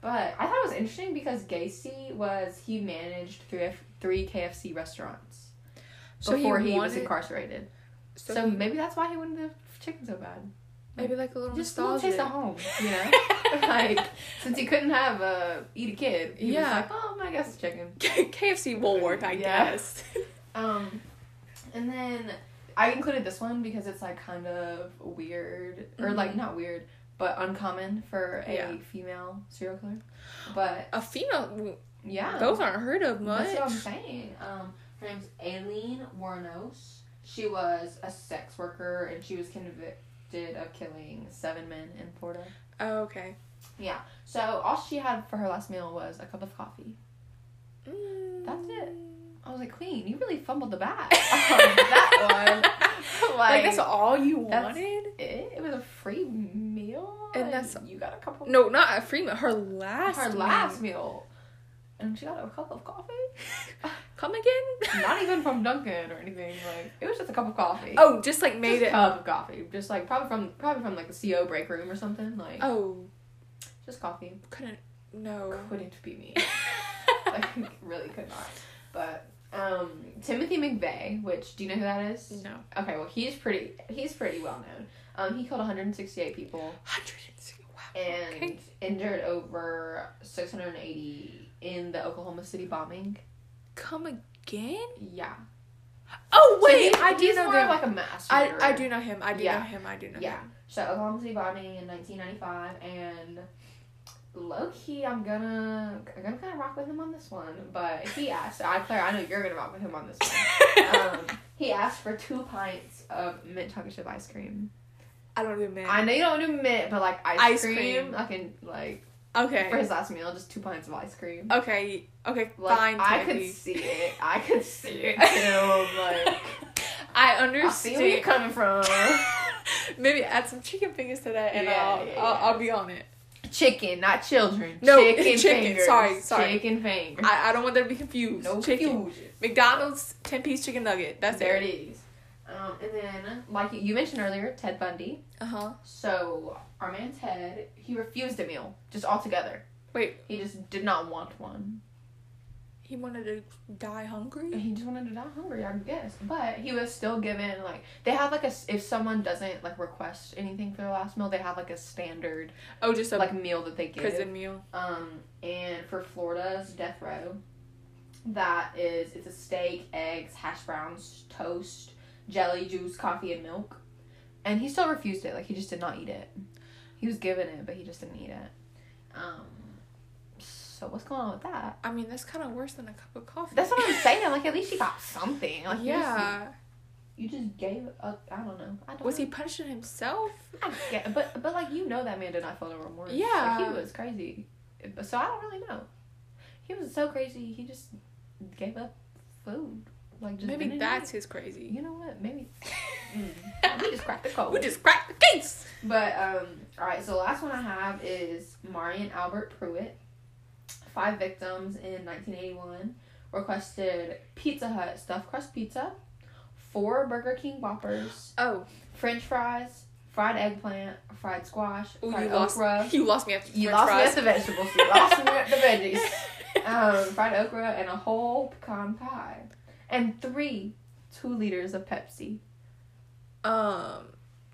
but I thought it was interesting because Gacy was he managed three three KFC restaurants So before he, he, was incarcerated. So, So, he- maybe that's why he wanted the chicken so bad. Maybe like a little Just a little taste of home, you know. like since he couldn't have uh, eat a kid, Yeah. like, oh, my guess is chicken. KFC will work, I Yeah. guess. Um, and then I included this one because it's like kind of weird, or like Mhm. not weird, but uncommon for a Yeah. female serial killer. But a female. yeah, Those aren't heard of much. that's what I'm saying. Um, her name's Aileen Wuornos. She was a sex worker and she was convicted of killing seven men in Florida. Oh, okay. Yeah. So all she had for her last meal was a cup of coffee. Mm. That's it. I was like, Queen, you really fumbled the bag on that one. like, that's all you wanted? it, it was a free meal. And that's- you got a couple. No, not a free meal. Her last. her meal. last meal, and she got a cup of coffee. Come again? Not even from Dunkin' or anything. Like it was just a cup of coffee. Oh, just like made just a it. cup of coffee. Just like probably from probably from like the CO break room or something. Like Oh, just coffee. couldn't. No. Couldn't be me. like really could not. But um Timothy McVeigh, which do you know who that is? No. Okay, well he's pretty he's pretty well known. Um he killed 168 people Hundred and sixty. Wow. and Okay. injured over 680 in the Oklahoma City bombing. Come again? Yeah. Oh So wait, he- I do he's know more them. like a mass I. I do know him. I do Yeah. know him. I do know him. Yeah. him. So Oklahoma City bombing in 1995, and low key, I'm gonna I'm gonna kind of rock with him on this one. But he asked, I Claire, I know you're gonna rock with him on this one. um, he asked for two pints of mint chocolate chip ice cream. I don't do man. I know you don't do mint, but like ice, Ice cream, cream? like in like okay. for his last meal, just two pints of ice cream. Okay. Okay. Like fine. I could see it. I could see it too. Like I understand. I see where you're coming from. Maybe add some chicken fingers to that, and Yeah, I'll, yeah, I'll yeah. I'll be on it. Chicken, not children. No, chicken, chicken, fingers. sorry, sorry. Chicken fingers. I, I don't want them to be confused. no chicken. confusion. McDonald's ten piece chicken nugget. That's there it. it is. Um, and then, like you, you mentioned earlier, Ted Bundy. Uh huh. So our man Ted, he refused a meal just altogether. Wait, He just did not want one. he wanted to die hungry. He just wanted to die hungry, I guess. But he was still given like they have like a if someone doesn't like request anything for their last meal, they have like a standard Oh, just a like meal that they give. prison meal. Um, and for Florida's death row, that is it's a steak, eggs, hash browns, toast, jelly, juice, coffee, and milk. And he still refused it. Like he just did not eat it. He was given it, but he just didn't eat it. Um, so what's going on with that? I mean, that's kind of worse than a cup of coffee. That's what I'm saying. Like at least he got something. Like you just- yeah. you just, gave. A, I don't know. I don't. Was know. he punishing himself? I get, but but like you know that man did not feel no remorse. Yeah. like, he was crazy. So I don't really know. He was so crazy. He just gave up food. Like just Maybe that's his crazy. You know what? Maybe mm, we just cracked the code. We just cracked the case. But um, all right. So the last one I have is Marion Albert Pruett. Five victims in 1981 requested Pizza Hut stuffed crust pizza, four Burger King Whoppers, Oh, French fries, fried eggplant, fried squash, Ooh, fried you lost. You lost me after You lost me fries. at the vegetables. You lost me at the veggies. Um, fried okra and a whole pecan pie, and three two liters of Pepsi. Um,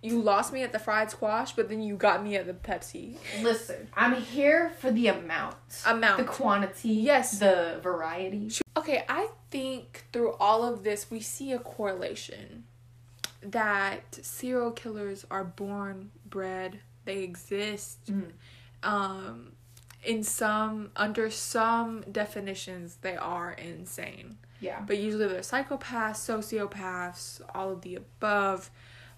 you lost me at the fried squash, but then you got me at the Pepsi Listen, I'm here for the amount, amount. the quantity, Yes. the variety. Okay, I think through all of this, we see a correlation that serial killers are born, bred, they exist. Mhm. Um, in some, under some definitions, they are insane. Yeah. But usually they're psychopaths, sociopaths, all of the above.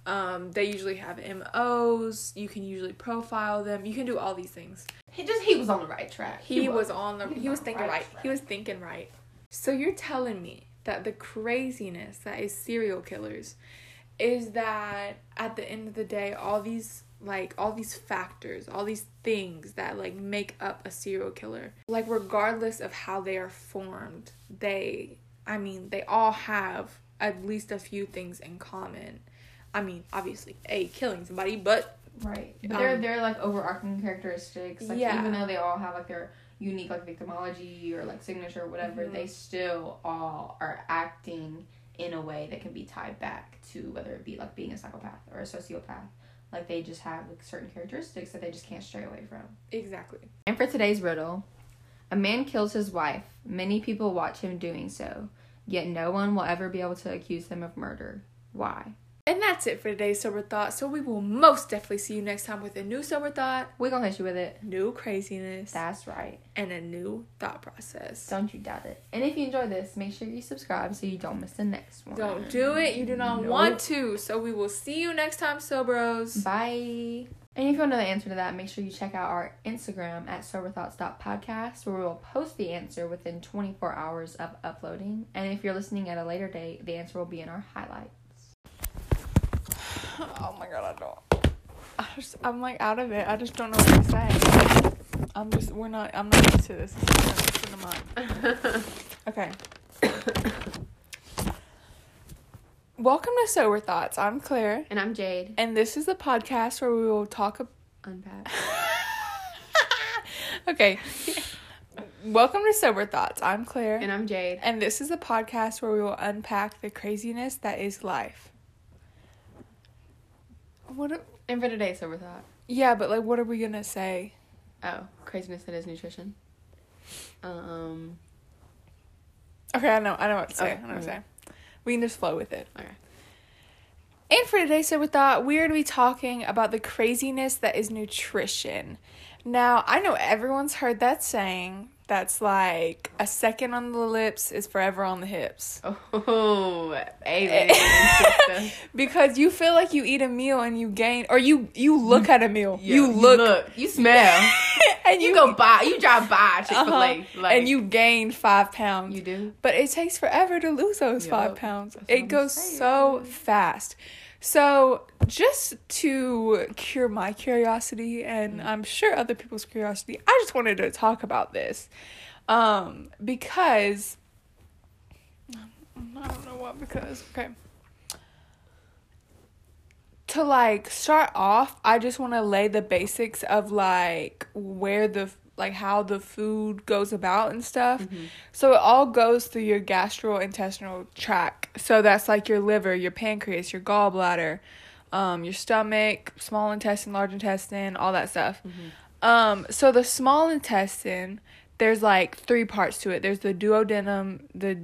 Um, they usually have MOs. You can usually profile them. You can do all these things. He just he was on the right track. He, was, on the. he He was was thinking right right. He was thinking right. So you're telling me that the craziness that is serial killers is that at the end of the day, all these like all these factors, all these things that like make up a serial killer, like regardless of how they are formed, they, I mean, they all have at least a few things in common. I mean, obviously, a killing somebody, but Right. But they're Um, they're like overarching characteristics. Like Yeah. even though they all have like their unique like victimology or like signature or whatever, Mhm. they still all are acting in a way that can be tied back to whether it be like being a psychopath or a sociopath. Like they just have like certain characteristics that they just can't stray away from. exactly. And for today's riddle, a man kills his wife. Many people watch him doing so, yet no one will ever be able to accuse him of murder. Why? And that's it for today's sober thought. So we will most definitely see you next time with a new sober thought, We're gonna hit you with it. new craziness, That's right. and a new thought process. Don't you doubt it. And if you enjoy this, make sure you subscribe so you don't miss the next one. Don't do it. You do not Nope. want to. So we will see you next time, Sobros. Bye. And if you want to know the answer to that, make sure you check out our Instagram at soberthoughts.podcast where we will post the answer within 24 hours of uploading. And if you're listening at a later date, the answer will be in our highlights. Oh my god, I don't. I just, I'm like out of it. I just don't know what to say. I'm just we're not. I'm not used to this. This is not- Okay. Welcome to Sober Thoughts. I'm Claire, and I'm Jade. and this is the podcast where we will talk. Ab- Unpack. okay. Welcome to Sober Thoughts. I'm Claire, And I'm Jade. and this is the podcast where we will unpack the craziness that is life. What? a- And for today's sober thought. yeah, but like, what are we gonna say? Oh, craziness that is nutrition. Um. Okay, I know. I know what to say. Okay, I know what to say. We can just flow with it. Okay. And for today, so with that, we're going to be talking about the craziness that is nutrition. Now, I know everyone's heard that saying that's like a second on the lips is forever on the hips. Oh, amen. because you feel like you eat a meal and you gain, or you you look at a meal, Yeah, you look, you smell. and you go buy. You drive by Chick Fil A, uh-huh, like and you gain five pounds. You do. But it takes forever to lose those Yup, five pounds. It I'm goes saying. so fast. So, just to cure my curiosity, and Mm. I'm sure other people's curiosity, I just wanted to talk about this. Um, because I don't know what because okay. To like start off, I just want to lay the basics of like where the like how the food goes about and stuff. So it all goes through your gastrointestinal tract. So that's like your liver, your pancreas, your gallbladder, um, your stomach, small intestine, large intestine, all that stuff. Um, so the small intestine, there's like three parts to it. There's the duodenum, the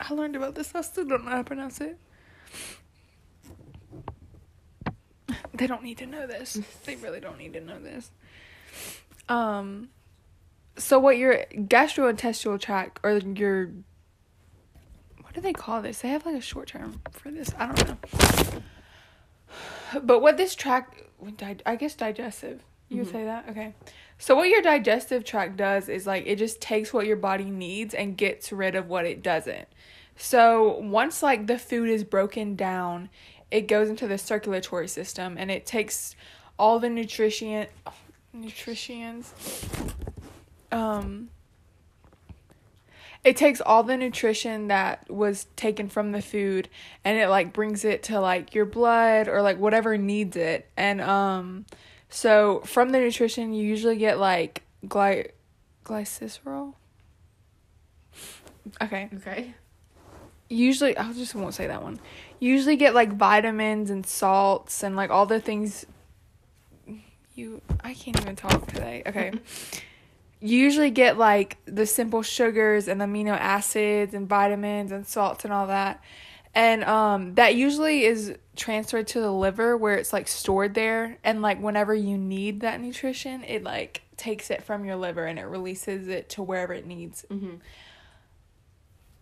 I learned about this. I still don't know how to pronounce it. They don't need to know this. They really don't need to know this. Um so what your gastrointestinal tract or your what do they call this? They have like a short term for this. I don't know. But what this tract I guess digestive. You would Mhm. say that? Okay. So what your digestive tract does is like it just takes what your body needs and gets rid of what it doesn't. So once like the food is broken down, it goes into the circulatory system and it takes all the nutrition nutrients um it takes all the nutrition that was taken from the food and it like brings it to like your blood or like whatever needs it and um so from the nutrition you usually get like gly glycerol okay Okay. usually I just won't say that one. You usually get like vitamins and salts and like all the things you I can't even talk today. Okay. you usually get like the simple sugars and amino acids and vitamins and salts and all that. And um that usually is transferred to the liver where it's like stored there and like whenever you need that nutrition, it like takes it from your liver and it releases it to wherever it needs. Mm-hmm.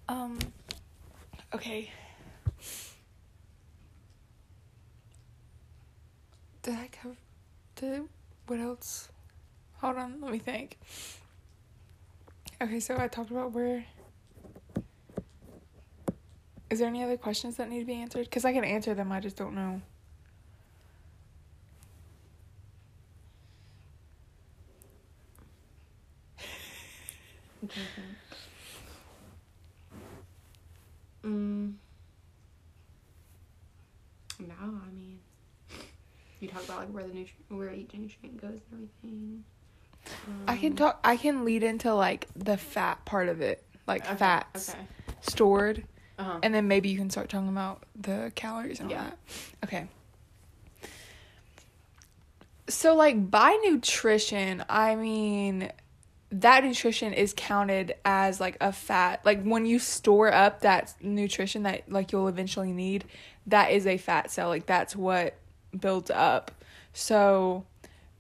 Um. Okay. Did I cover? Did what else? Hold on, let me think. Okay, so I talked about where. Is there any other questions that need to be answered? Because I can answer them, I just don't know. Mm. No, I mean, you talk about like where the nutri- where each nutrient goes and everything. I can Um, talk. I can lead into like the fat part of it, like okay, fats Okay. stored. Uh-huh. And then maybe you can start talking about the calories and all Yeah. that. Okay. So like by nutrition, I mean that nutrition is counted as like a fat. Like when you store up that nutrition that like you'll eventually need, that is a fat cell. Like that's what builds up. So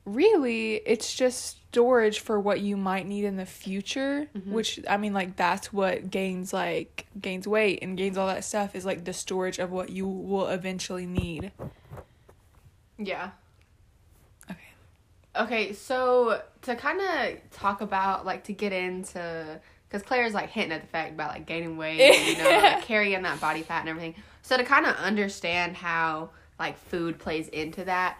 really it's just storage for what you might need in the future Mhm. which i mean like that's what gains like gains weight and gains all that stuff is like the storage of what you will eventually need yeah. okay Okay, so to kind of talk about like to get into because Claire's like hinting at the fact about like gaining weight, and, you know, like, carrying that body fat and everything. So to kind of understand how like food plays into that.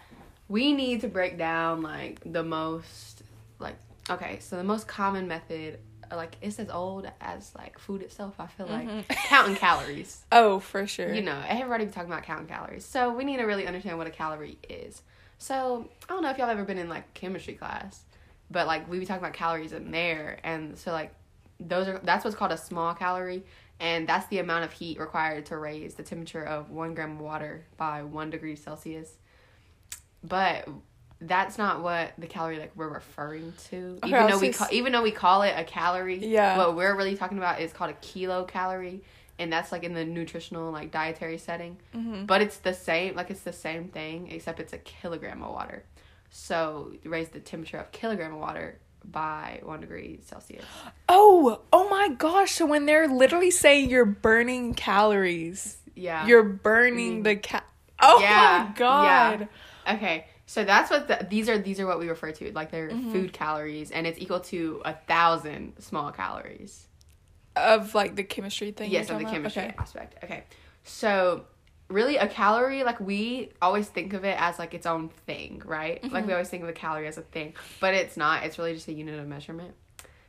We need to break down like the most like okay, so the most common method like it's as old as like food itself, I feel like Mhm. counting calories. Oh, for sure. You know, everybody be talking about counting calories. So we need to really understand what a calorie is. So I don't know if y'all ever been in like chemistry class, but like we be talking about calories in there, and so like those are that's what's called a small calorie, and that's the amount of heat required to raise the temperature of one gram of water by one degree Celsius. But that's not what the calorie like we're referring to. Okay, even though we just- call, even though we call it a calorie, Yeah. what we're really talking about is called a kilocalorie, and that's like in the nutritional like dietary setting. Mhm. But it's the same, like it's the same thing, except it's a kilogram of water. So raise the temperature of kilogram of water by one degree Celsius. Oh, oh my gosh. So when they're literally saying you're burning calories, Yeah. you're burning the ca- Oh Yeah, my god. okay. So that's what the, these are. These are what we refer to. Like they're Mm-hmm. food calories, and it's equal to a thousand small calories. Of like the chemistry thing. yes, of the about? chemistry Okay. aspect. Okay. So really a calorie like we always think of it as like its own thing right like Mm-hmm. we always think of a calorie as a thing but it's not it's really just a unit of measurement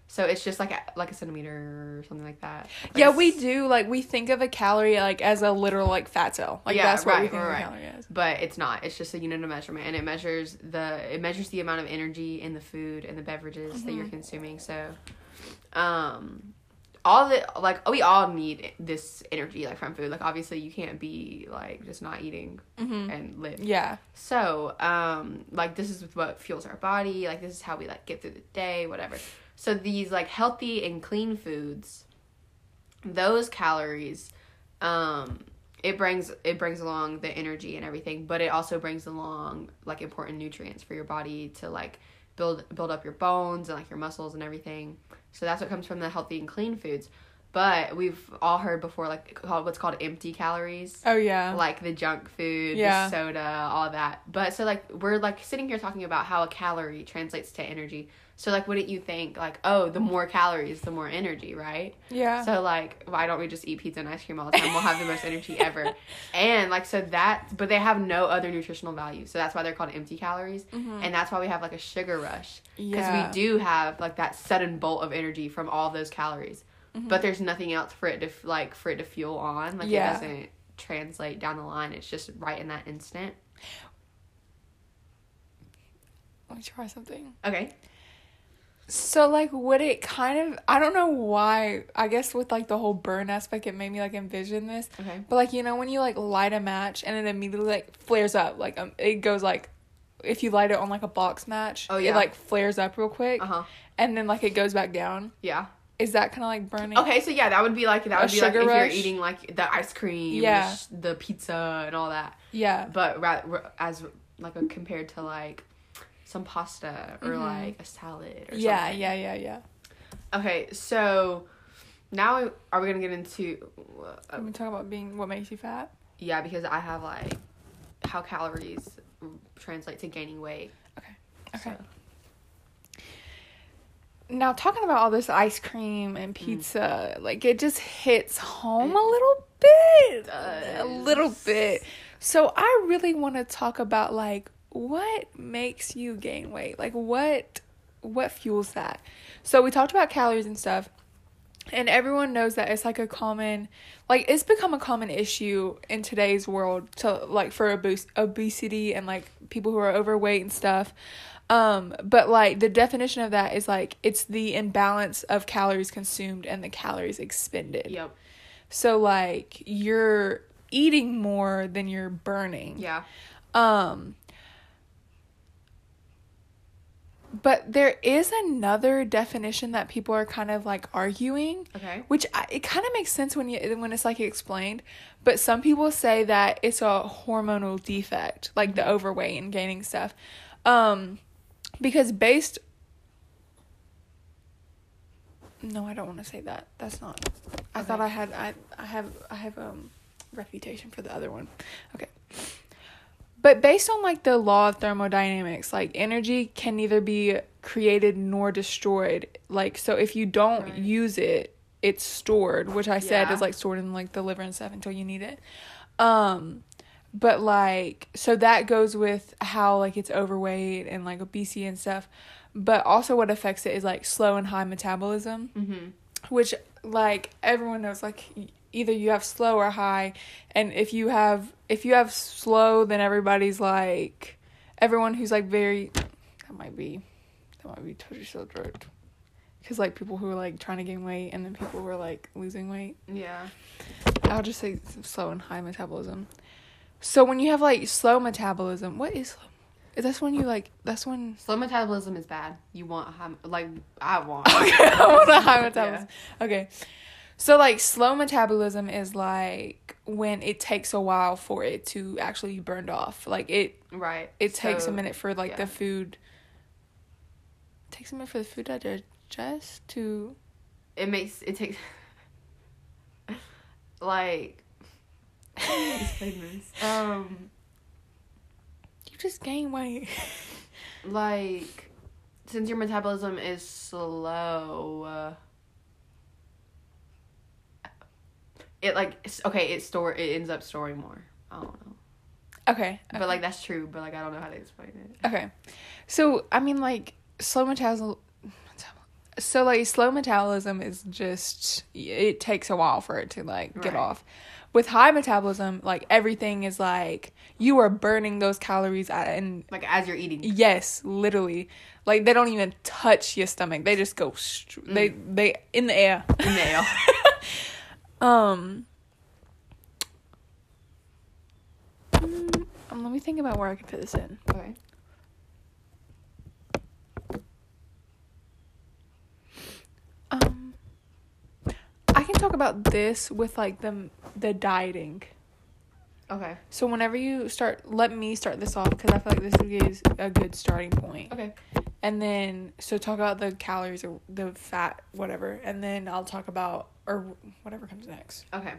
so it's just like a, like a centimeter or something like that Like Yeah, we do like we think of a calorie like as a literal like fat cell. Like Yeah, that's what we think right, of a right. calorie as. but it's not it's just a unit of measurement and it measures the it measures the amount of energy in the food and the beverages that Mm-hmm. you're consuming so um all the like we all need this energy like from food. Like obviously you can't be like just not eating Mm-hmm. and live. Yeah. so um like this is what fuels our body. Like this is how we like get through the day whatever. So these like healthy and clean foods those calories um it brings it brings along the energy and everything but it also brings along like important nutrients for your body to like build build up your bones and like your muscles and everything so that's what comes from the healthy and clean foods but we've all heard before like called what's called empty calories Oh yeah. like the junk food, Yeah. the soda, all that. But so like we're like sitting here talking about how a calorie translates to energy. So like wouldn't you think like, oh, the more calories, the more energy, right? yeah. So like why don't we just eat pizza and ice cream all the time? We'll have the most energy ever. And like so that but they have no other nutritional value. So that's why they're called empty calories. Mm-hmm. And that's why we have like a sugar rush. Because yeah. we do have like that sudden bolt of energy from all those calories. But there's nothing else for it to like for it to fuel on. Like Yeah. it doesn't translate down the line. It's just right in that instant. Let me try something. Okay. So like would it kind of I don't know why I guess with like the whole burn aspect it made me like envision this. Okay. But like you know when you like light a match and it immediately like flares up like um it goes like if you light it on like a box match Oh, yeah. it like flares up real quick Uh huh. and then like it goes back down. Yeah. Is that kind of like burning? Okay. So yeah, that would be like that would be like sugar if you're eating like the ice cream, Yeah. the, sh- the pizza, and all that. Yeah. But rather as like a, compared to like some pasta or Mhm. like a salad or Yeah, something. yeah, yeah, yeah. Okay. So now are we gonna get into? Uh, Can we talk about being what makes you fat? yeah, because I have like how calories translate to gaining weight. Okay. So- Now talking about all this ice cream and mm. pizza, like it just hits home a little bit. A little bit. So I really want to talk about like what makes you gain weight? Like what what fuels that? So we talked about calories and stuff. And everyone knows that it's like a common like it's become a common issue in today's world to like for obes- obesity and like people who are overweight and stuff. Um, but like the definition of that is like it's the imbalance of calories consumed and the calories expended. Yep. So like you're eating more than you're burning. Yeah. Um but there is another definition that people are kind of like arguing, Okay. which I, it kind of makes sense when you when it's like explained, but some people say that it's a hormonal defect, like the overweight and gaining stuff. Um because based No, I don't want to say that. That's not. I Okay. thought I had I I have I have um reputation for the other one. Okay. But based on like the law of thermodynamics, like energy can neither be created nor destroyed. Like so if you don't Right. use it, it's stored, which I said is like stored in like the liver and stuff until you need it. Um but like so that goes with how like it's overweight and like obesity and stuff but also what affects it is like slow and high metabolism Mm-hmm. which like everyone knows like either you have slow or high and if you have if you have slow then everybody's like everyone who's like very that might be that might be totally so direct because like people who are like trying to gain weight and then people who are like losing weight Yeah. I'll just say slow and high metabolism. So when you have like slow metabolism, what is slow? That's when you like. That's when. Slow metabolism is bad. You want high, like I want. Okay, I want a high metabolism. Okay, so like slow metabolism is like when it takes a while for it to actually be burned off. Like it, Right. it takes a minute for like yeah. the food. It takes a minute for the food to digest to. It makes it takes like Um, You just gain weight. like since your metabolism is slow. Uh, it like okay, it store it ends up storing more. I don't know, Okay. but like that's true. But like I don't know how to explain it. Okay. So, I mean, like, slow metabolism. So, like, slow metabolism is just, it takes a while for it to, like, get Right. off. With high metabolism, like, everything is like, you are burning those calories at, and Like as you're eating. yes, literally. Like, they don't even touch your stomach. They just go, str- they, they, in the air. in the air. Um, mm, um, let me think about where I can fit this in. Okay. Um, I can talk about this with like the the dieting. Okay. So whenever you start, let me start this off because I feel like this is a good starting point. Okay. And then so talk about the calories or the fat, whatever, and then I'll talk about or whatever comes next. Okay.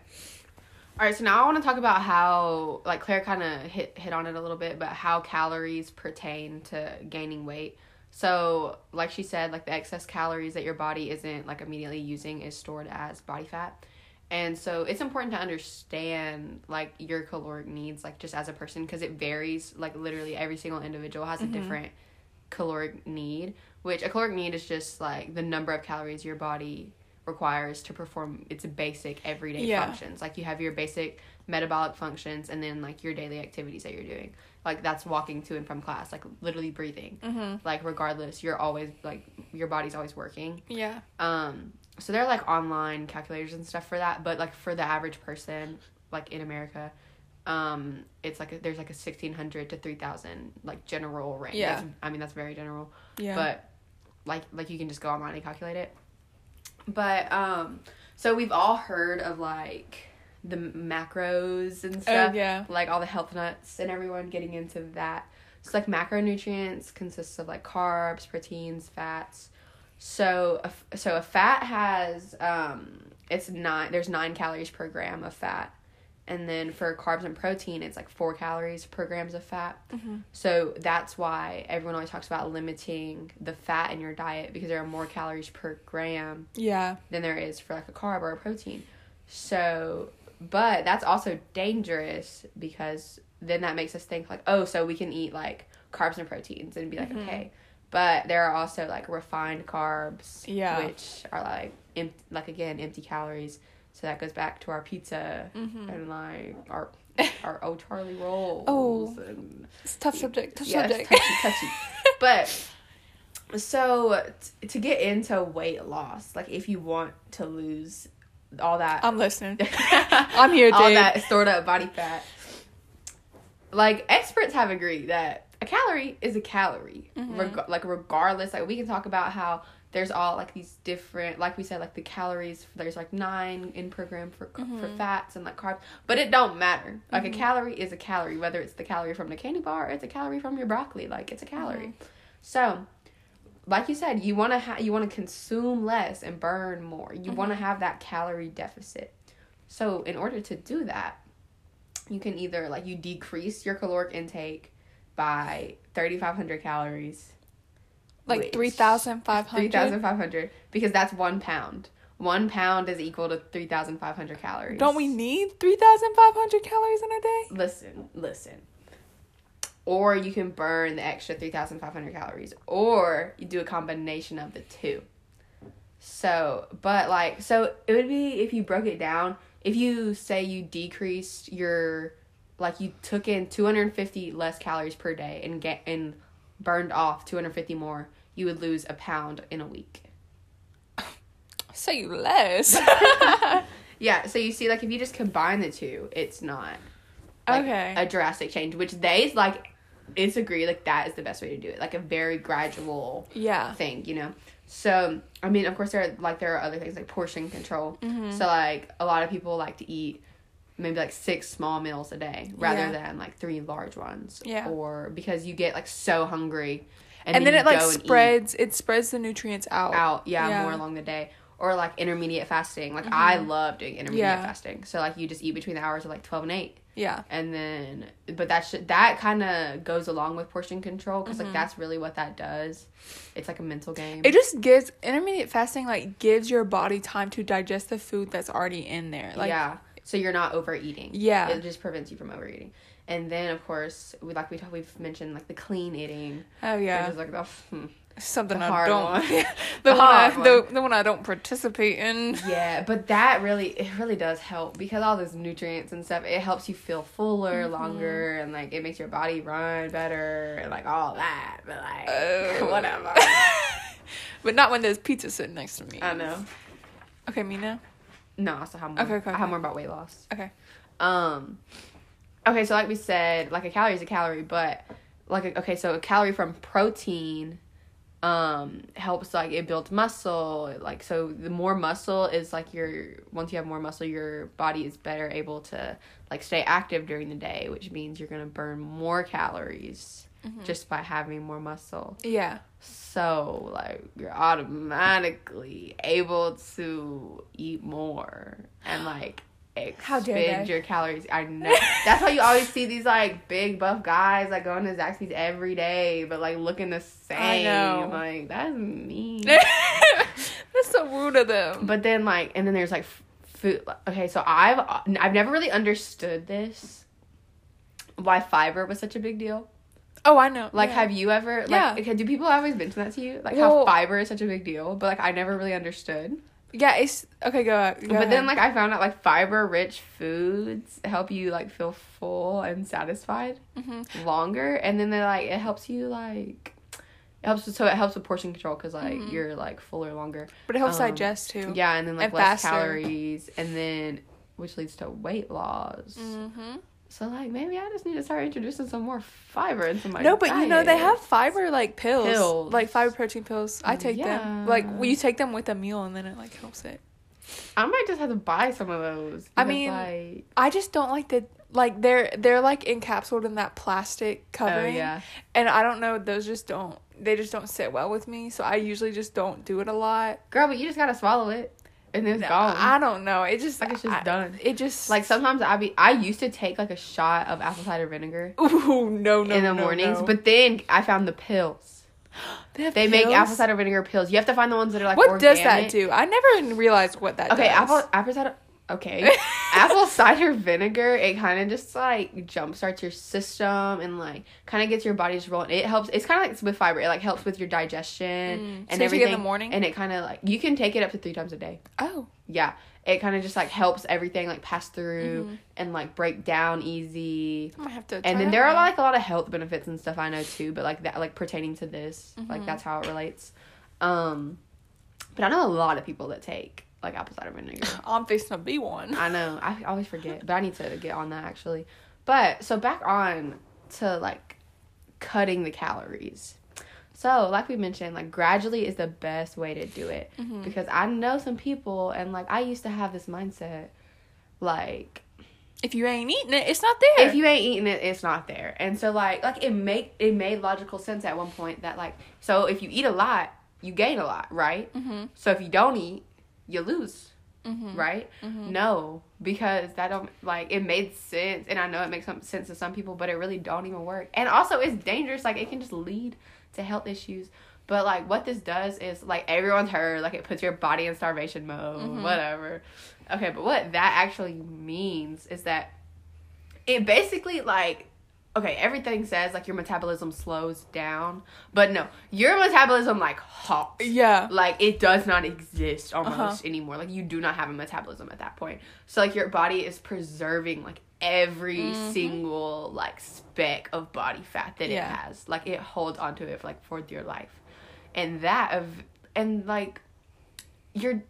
All right, so now I want to talk about how, like Claire kind of hit hit on it a little bit, but how calories pertain to gaining weight. So, like she said, like the excess calories that your body isn't like immediately using is stored as body fat. And so it's important to understand like your caloric needs like just as a person because it varies like literally every single individual has a mm-hmm. different caloric need, which a caloric need is just like the number of calories your body requires to perform its basic everyday Yeah. functions. Like you have your basic metabolic functions and then like your daily activities that you're doing. Like that's walking to and from class, like literally breathing. Mm-hmm. Like regardless, you're always like your body's always working. Yeah. Um so there are like online calculators and stuff for that, but like for the average person like in America, um it's like a, there's like a 1600 to 3000 like general range. Yeah. That's- I mean that's very general Yeah. but like like you can just go online and calculate it but um so we've all heard of like the macros and oh stuff yeah. like all the health nuts and everyone getting into that so like macronutrients consists of like carbs proteins fats so a, so a fat has um it's nine there's nine calories per gram of fat and then for carbs and protein it's like four calories per grams of fat Mm-hmm. so that's why everyone always talks about limiting the fat in your diet because there are more calories per gram Yeah. than there is for like a carb or a protein. So, but that's also dangerous because then that makes us think like, oh, so we can eat like carbs and proteins and be like, Mhm. okay. But there are also like refined carbs, Yeah. which are like em- like again empty calories. So that goes back to our pizza Mm-hmm. and like our our oh Charlie rolls. Oh. and It's a tough subject. Tough Yes, subject. touchy, touchy. but so t- to get into weight loss, like if you want to lose all that, I'm listening. I'm here, all dude. that stored up body fat, like experts have agreed that a calorie is a calorie, Mhm. reg- like regardless. Like we can talk about how there's all like these different, like we said, like the calories. There's like nine in per gram for ca- for fats and like carbs, but it don't matter. Like Mhm. a calorie is a calorie, whether it's the calorie from the candy bar or it's a calorie from your broccoli. Like it's a calorie. So, like you said, you want to ha- you want to consume less and burn more. You mm-hmm. want to have that calorie deficit. So, in order to do that, you can either like you decrease your caloric intake by 3500 calories like three thousand five hundred. 3500 because that's 1 pound one pound is equal to 3,500 calories. Don't we need 3,500 calories in a day? Listen, listen. Or you can burn the extra 3,500 calories, or you do a combination of the two. So, but like, so it would be if you broke it down, if you say you decreased your, like you took in 250 less calories per day and get, and burned off 250 more, you would lose a pound in a week. Say less. Yeah, so you see, like, if you just combine the two, it's not like, Okay. a drastic change, which they like it's agree like that is the best way to do it, like a very gradual yeah. thing, you know. So I mean, of course, there are like there are other things like portion control. Mm-hmm. So like a lot of people like to eat maybe like six small meals a day rather Yeah. than like three large ones. Yeah. Or because you get like so hungry, And, then, you it like and spreads. It spreads the nutrients out. out yeah, Yeah. more along the day or like intermediate fasting like i love doing intermediate Mm-hmm. Yeah. fasting so like you just eat between the hours of like 12 and 8 Yeah. and then but that that kind of goes along with portion control because Mm-hmm. like that's really what that does it's like a mental game It just gives intermediate fasting like gives your body time to digest the food that's already in there. Like yeah so you're not overeating Yeah. it just prevents you from overeating and then of course we like we we've mentioned like the clean eating oh yeah. which is like the hmm. Something the I don't one. the, The one I, hard the, the one I don't participate in. Yeah, but that really it really does help because all those nutrients and stuff it helps you feel fuller, Mm-hmm. longer, and like it makes your body run better and like all that. But like Oh. whatever. but not when there's pizza sitting next to me. I know. Okay, me now. No, I still have more. Okay, okay, I have more about weight loss. Okay. Um. Okay, so like we said, like a calorie is a calorie, but like a, okay, so a calorie from protein um helps like it builds muscle like so the more muscle is like your once you have more muscle your body is better able to like stay active during the day which means you're gonna burn more calories just by having more muscle Yeah. so like you're automatically able to eat more and like expend your calories. I know. That's why you always see these like big buff guys like going to Zaxby's every day, but like looking the same. I know. Like that's mean. That's so rude of them. but then like, and then there's like food. Okay, so I've I've never really understood this. Why fiber was such a big deal? oh, I know. Like, yeah. have you ever like? Yeah. Okay, do people always mention that to you? Like Well- how fiber is such a big deal, but like I never really understood. Yeah, it's okay. Go. go but then like I found out like fiber rich foods help you like feel full and satisfied Mhm. longer, and then they're like it helps you like. It helps so it helps with portion control because like Mhm. you're like fuller longer. but it helps um, digest too. Yeah, and then like And less faster. calories, and then which leads to weight loss. Mm-hmm. So like maybe I just need to start introducing some more fiber into my No, but you know they have fiber like pills, Pills. like fiber protein pills. I take Yeah. them. Like well, you take them with a meal, and then it like helps it. I might just have to buy some of those. I mean, like, I just don't like the like they're they're like encapsulated in that plastic covering. oh covering, yeah, and I don't know. Those just don't. They just don't sit well with me, so I usually just don't do it a lot. girl, but you just gotta swallow it, and then it's gone. I don't know. It just like it's just I- done. It just Like sometimes I be I used to take like a shot of apple cider vinegar Ooh, no, no, in the no, mornings, no. but then I found the pills. have They make apple cider vinegar pills. You have to find the ones that are like What does that do? I never even realized what that. Okay, does. apple apple cider. Okay, apple cider vinegar. It kind of just like jumpstarts your system and like kind of gets your body's rolling. It helps. It's kind of like with fiber. It like helps with your digestion Mm. and So everything. in the morning? and it kind of like you can take it up to three times a day. Oh, Yeah, it kind of just like helps everything like pass through Mhm. and like break down easy. I have to. And then there are like a lot of health benefits and stuff I know too, but like that like pertaining to this, like Mhm. that's how it relates. Um, but I know a lot of people that take like apple cider vinegar. I'm fixing to be one. I know. I always forget, but I need to get on that actually. But so back on to like cutting the calories. So, like we mentioned, like gradually is the best way to do it Mhm. because I know some people and like I used to have this mindset like If you ain't eating it, it's not there. if you ain't eating it, it's not there. And so like like it make it made logical sense at one point that like so if you eat a lot, you gain a lot, right? Mm-hmm. So if you don't eat, you lose Mm-hmm. right? No, because that don't like it made sense, and I know it makes some sense to some people, but it really don't even work. And also, it's dangerous. Like it can just lead to health issues. But like what this does is like everyone's heard like it puts your body in starvation mode, Mhm. whatever. Okay, but what that actually means is that it basically like okay, everything says like your metabolism slows down, but no, your metabolism like halts. Yeah. Like it does not exist almost Uh-huh. anymore. Like you do not have a metabolism at that point. So like your body is preserving like every Mhm. single like speck of body fat that Yeah. it has. Like it holds onto it for like for dear life. And that of and like you're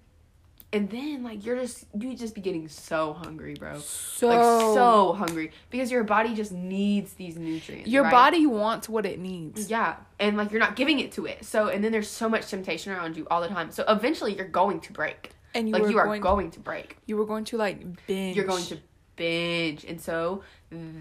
and then like you're just you just be getting so hungry, bro. So, like so hungry because your body just needs these nutrients. your right? body wants what it needs. Yeah, and like you're not giving it to it. So and then there's so much temptation around you all the time. So eventually you're going to break. And you like you are going, going to break. you were going to like binge. You're going to binge. And so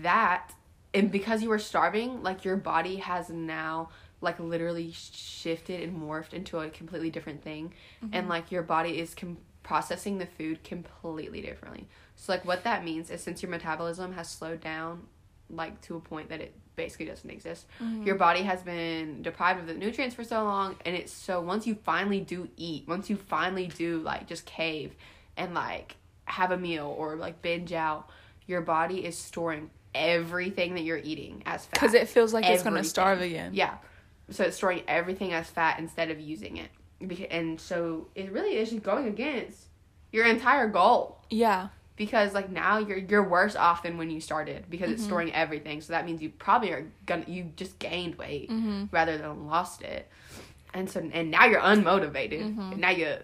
that and because you were starving, like your body has now like literally shifted and morphed into a completely different thing Mm-hmm. and like your body is com- processing the food completely differently. So like what that means is since your metabolism has slowed down like to a point that it basically doesn't exist. Mhm. Your body has been deprived of the nutrients for so long and it's so once you finally do eat, once you finally do like just cave and like have a meal or like binge out, your body is storing everything that you're eating as fat. because it feels like it's gonna starve again. Yeah. So it's storing everything as fat instead of using it. And so it really is just going against your entire goal Yeah. because like now you're you're worse off than when you started because it's Mhm. storing everything. So that means you probably are gonna you just gained weight Mm-hmm. rather than lost it. And so and now you're unmotivated. Mhm. Now you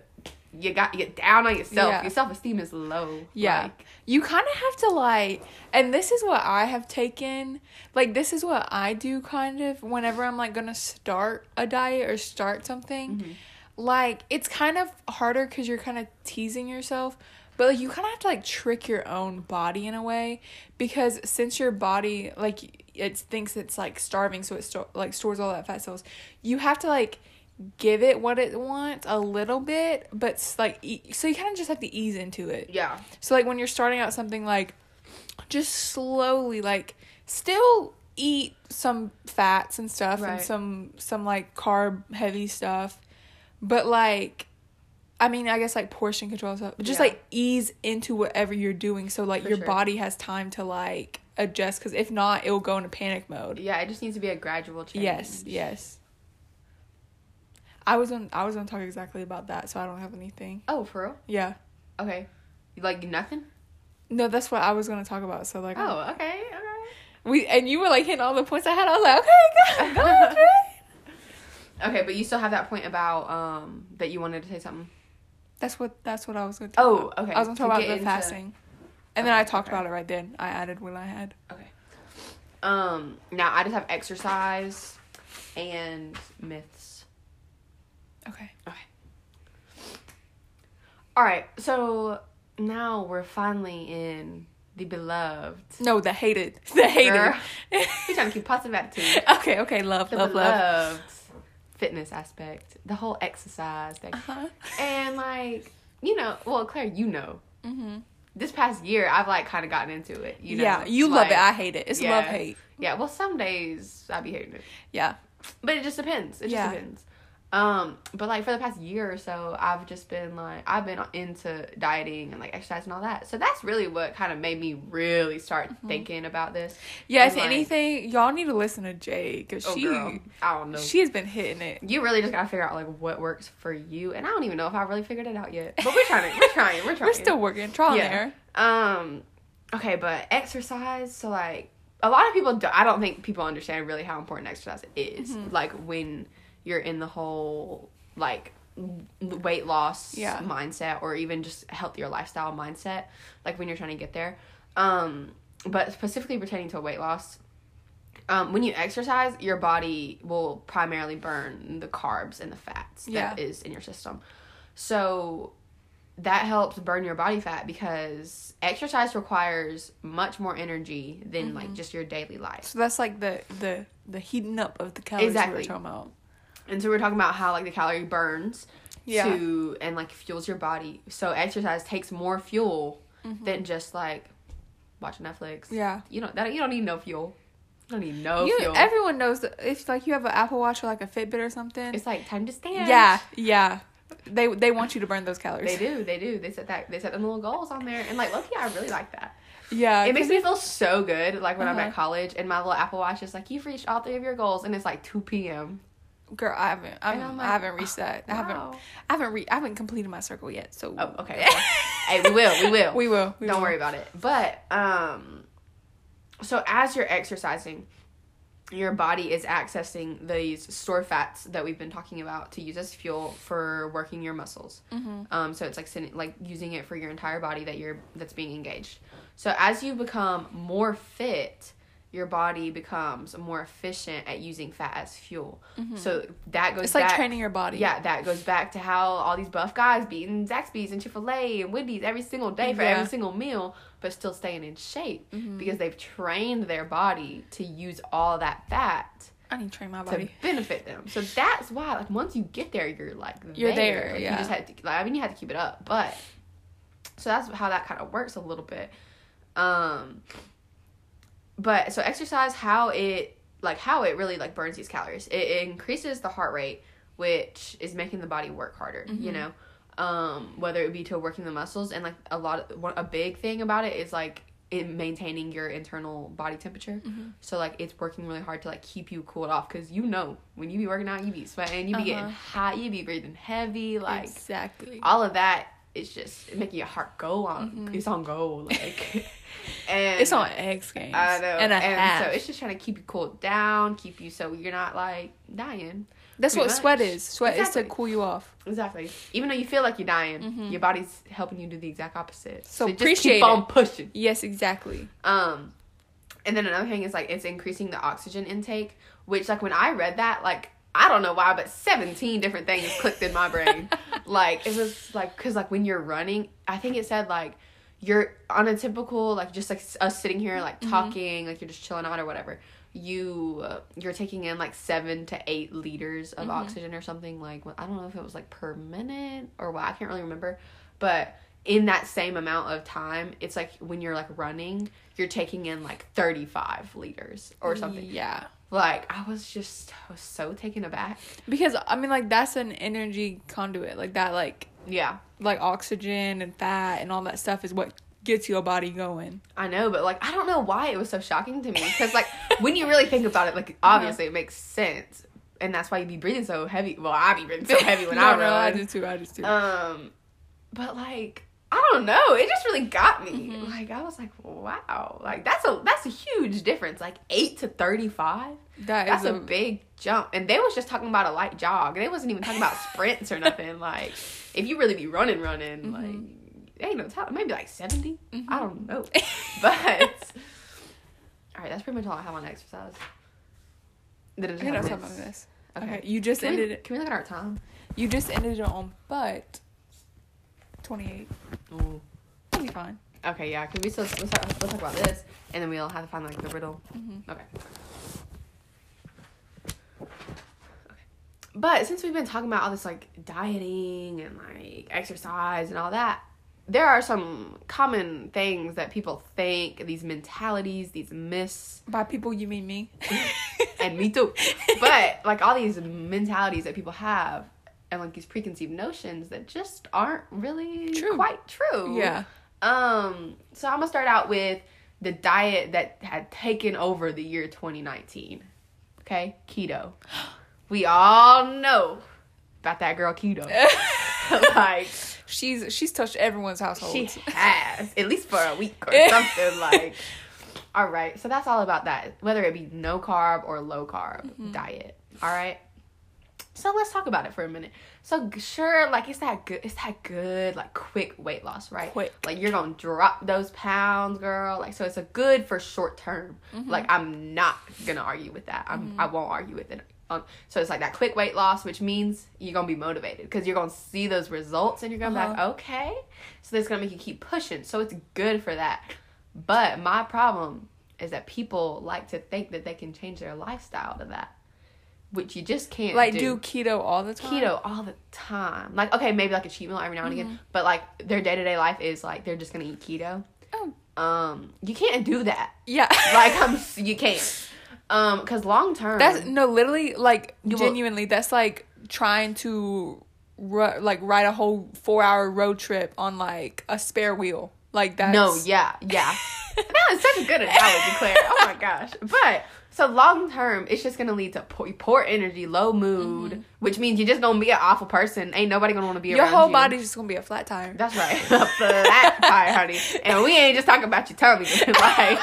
you got you get down on yourself. Yeah. Your self esteem is low. Yeah. Like, You kind of have to like, and this is what I have taken. Like, this is what I do kind of whenever I'm like gonna start a diet or start something. Like, it's kind of harder because you're kind of teasing yourself, but like, you kind of have to like trick your own body in a way because since your body, like, it thinks it's like starving, so it sto- like stores all that fat cells, you have to like give it what it wants a little bit, but like, e- so you kind of just have to ease into it. yeah. So like when you're starting out something like just slowly like still eat some fats and stuff Right. and some some like carb heavy stuff. But like I mean, I guess like portion control stuff. But just Yeah. like ease into whatever you're doing so like For your sure. body has time to like adjust cuz if not it'll go into panic mode. Yeah, it just needs to be a gradual change. Yes, yes. I was on I was to talk exactly about that, so I don't have anything. Oh, for real? Yeah. Okay. Like nothing? No, that's what I was to talk about. So like Oh, okay, okay. We and you were like hitting all the points I had. I was like, okay, go, go ahead. Okay, but you still have that point about um that you wanted to say something. That's what that's what I was going to. Oh, about. okay. I was going to talk about the into- fasting, and then I talked okay. about it right then. I added what I had. Okay. Um, now I just have exercise and myths. Okay. Okay. All right, so now we're finally in the beloved. No, the hated, the hated. Girl. You're trying to keep positive attitude. okay, okay, love, The love, love. Fitness aspect, the whole exercise thing, Uh huh. and like you know, well, Claire, you know, Mm-hmm. this past year I've like kind of gotten into it. You know, yeah, you love it. I hate it. It's yeah. love hate. yeah, well, some days I be hating it. Yeah. But it just depends. It just Yeah. depends. Um, but like for the past year or so, I've just been like I've been into dieting and like exercise and all that. So that's really what kind of made me really start Mm-hmm. thinking about this. Yeah. And, If like- anything, y'all need to listen to Jay because Oh, she girl, I don't know. she has been hitting it. you really just gotta figure out like what works for you, and I don't even know if I really figured it out yet. But we're trying. to, we're trying. We're trying. We're still working, trial and Yeah. error. Um, okay, but exercise. So like a lot of people, do, I don't think people understand really how important exercise is. Mhm. Like when you're in the whole like weight loss Yeah. mindset, or even just healthier lifestyle mindset. Like when you're trying to get there. Um, but specifically pertaining to weight loss. Um, when you exercise, your body will primarily burn the carbs and the fats that is Yeah. in your system. So that helps burn your body fat because exercise requires much more energy than like Mhm. just your daily life. So that's like the the the heating up of the calories Exactly. we were talking about. And so we're talking about how like the calorie burns Yeah. to and like fuels your body. So exercise takes more fuel Mhm. than just like watching Netflix. Yeah. You know that you don't need no fuel. You don't need no you, fuel. everyone knows that if like you have an Apple Watch or like a Fitbit or something. it's like time to stand. yeah, yeah. They they want you to burn those calories. They do, they do. They set that they set them little goals on there. And like lucky I really like that. Yeah, It makes me feel so good, like when I'm Uh-huh. at college and my little Apple Watch is like, You've reached all three of your goals and it's like two PM. Girl, I haven't. I'm, I'm I haven't reached that. I haven't. I haven't. Re- I haven't completed my circle yet. So. Oh, okay. well, hey, we will, we will. We will. We Don't will. worry about it. But um so as you're exercising, your body is accessing these store fats that we've been talking about to use as fuel for working your muscles. Mm-hmm. Um, so it's like like using it for your entire body that you're that's being engaged. So as you become more fit, your body becomes more efficient at using fat as fuel. So that goes It's like training your body. yeah, that goes back to how all these buff guys be eating Zaxby's and Chick Fil A and Wendy's every single day for Yeah. every single meal, but still staying in shape because they've trained their body to use all that fat I need to train my body to benefit them. So that's why, like, once you get there, you're like You're there, Like, yeah. You just had to, like, I mean, you had to keep it up, but so that's how that kind of works a little bit. Um, but so exercise, how it like how it really like burns these calories. It, it increases the heart rate, which is making the body work harder. You Mhm. know, um, whether it be to working the muscles and like a lot of one, a big thing about it is like in maintaining your internal body temperature. Mhm. So like it's working really hard to like keep you cooled off because you know when you be working out, you be sweating, you be getting Uh-huh. hot, you be breathing heavy, like exactly. all of that. It's just making your heart go on. Mhm. It's on go, like, and It's on X Games. I know, And a half. so it's just trying to keep you cooled down, keep you so you're not like dying. That's what sweat is. Sweat is to cool you off. Exactly. Even though you feel like you're dying, Mhm. your body's helping you do the exact opposite. So just appreciate keep on it. pushing. Yes, exactly. Um, and then another thing is like it's increasing the oxygen intake, which like when I read that, like I don't know why, but seventeen different things clicked in my brain. like it was like because like when you're running, I think it said like you're on a typical like just like us sitting here like Mhm. talking, like you're just chilling out or whatever. You uh, you're taking in like seven to eight liters of Mhm. oxygen or something like I don't know if it was like per minute or what I can't really remember, but in that same amount of time, it's like when you're like running, you're taking in like 35 liters or something. Yeah. Like I was just I was so taken aback. Because I mean like that's an energy conduit. Like that like Yeah, like oxygen and fat and all that stuff is what gets your body going. I know, but like I don't know why it was so shocking to me because like when you really think about it, like obviously it makes sense, and that's why you'd be breathing so heavy. Well, I'd be breathing so heavy when no, I no, I run. do too. I do too. Um, but like I don't know, it just really got me. Mhm. Like I was like, wow, like that's a that's a huge difference. Like eight to thirty five. that That's is a big jump. And they was just talking about a light jog. They wasn't even talking about sprints or nothing. Like, if you really be running, running, Mhm. like, ain't no time. Maybe like 70. Mhm. I don't know. But, all right, that's pretty much all I have on exercise. Then I gotta talk about this. Okay. Okay. You just Can we, ended it. can we look at our time? You just ended it on but twenty eight. Ooh. That'll be fine. Okay, yeah, because we still, let's talk, let's talk about this. And then we'll have to find, like, the riddle. Mm-hmm. Okay. Okay. But since we've been talking about all this like dieting and like exercise and all that, there are some common things that people think, these mentalities, these myths, By people you mean me. and me too. But like all these mentalities that people have and like these preconceived notions that just aren't really True. quite true. yeah. Um, so I'm gonna start out with the diet that had taken over the year 2019. Okay, keto. We all know about that girl keto. like She's she's touched everyone's household. she has, at least for a week or something. Like, all right. So that's all about that. Whether it be no carb or low carb Mm-hmm. diet. All right. So let's talk about it for a minute. So sure, like it's that good. It's that good, like quick weight loss, right? Quick. Like you're gonna drop those pounds, girl. Like so, it's a good for short term. Mm-hmm. Like I'm not gonna argue with that. I'm. I won't argue with it. Um, so it's like that quick weight loss, which means you're gonna be motivated because you're gonna see those results and you're gonna be like, Uh-huh. okay. So that's gonna make you keep pushing. So it's good for that. But my problem is that people like to think that they can change their lifestyle to that, which you just can't. like do do keto all the time. keto all the time. Like, okay, maybe like a cheat meal every now and Mm-hmm. again, but like their day to day life is like they're just gonna eat keto. Oh. Um, you can't do that. Yeah. Like, I'm, you can't. Um, because long term, That's no, literally, like You will- genuinely, that's like trying to ru- like ride a whole four hour road trip on like a spare wheel. Like that No, yeah, yeah. that is such a good analogy, Claire. Oh my gosh. But so long term, it's just gonna lead to poor, poor energy, low mood, which means you're just gonna be an awful person. Ain't nobody gonna want to be Your around whole you. body's just gonna be a flat tire. That's right, a flat tire, honey. And we ain't just talking about your tummy, like.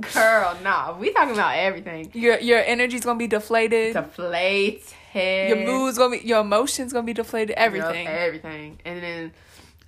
Girl, nah, we talking about everything. Your your energy's gonna be deflated. Deflated. your mood's gonna be your emotions gonna be deflated. Everything. Everything. And then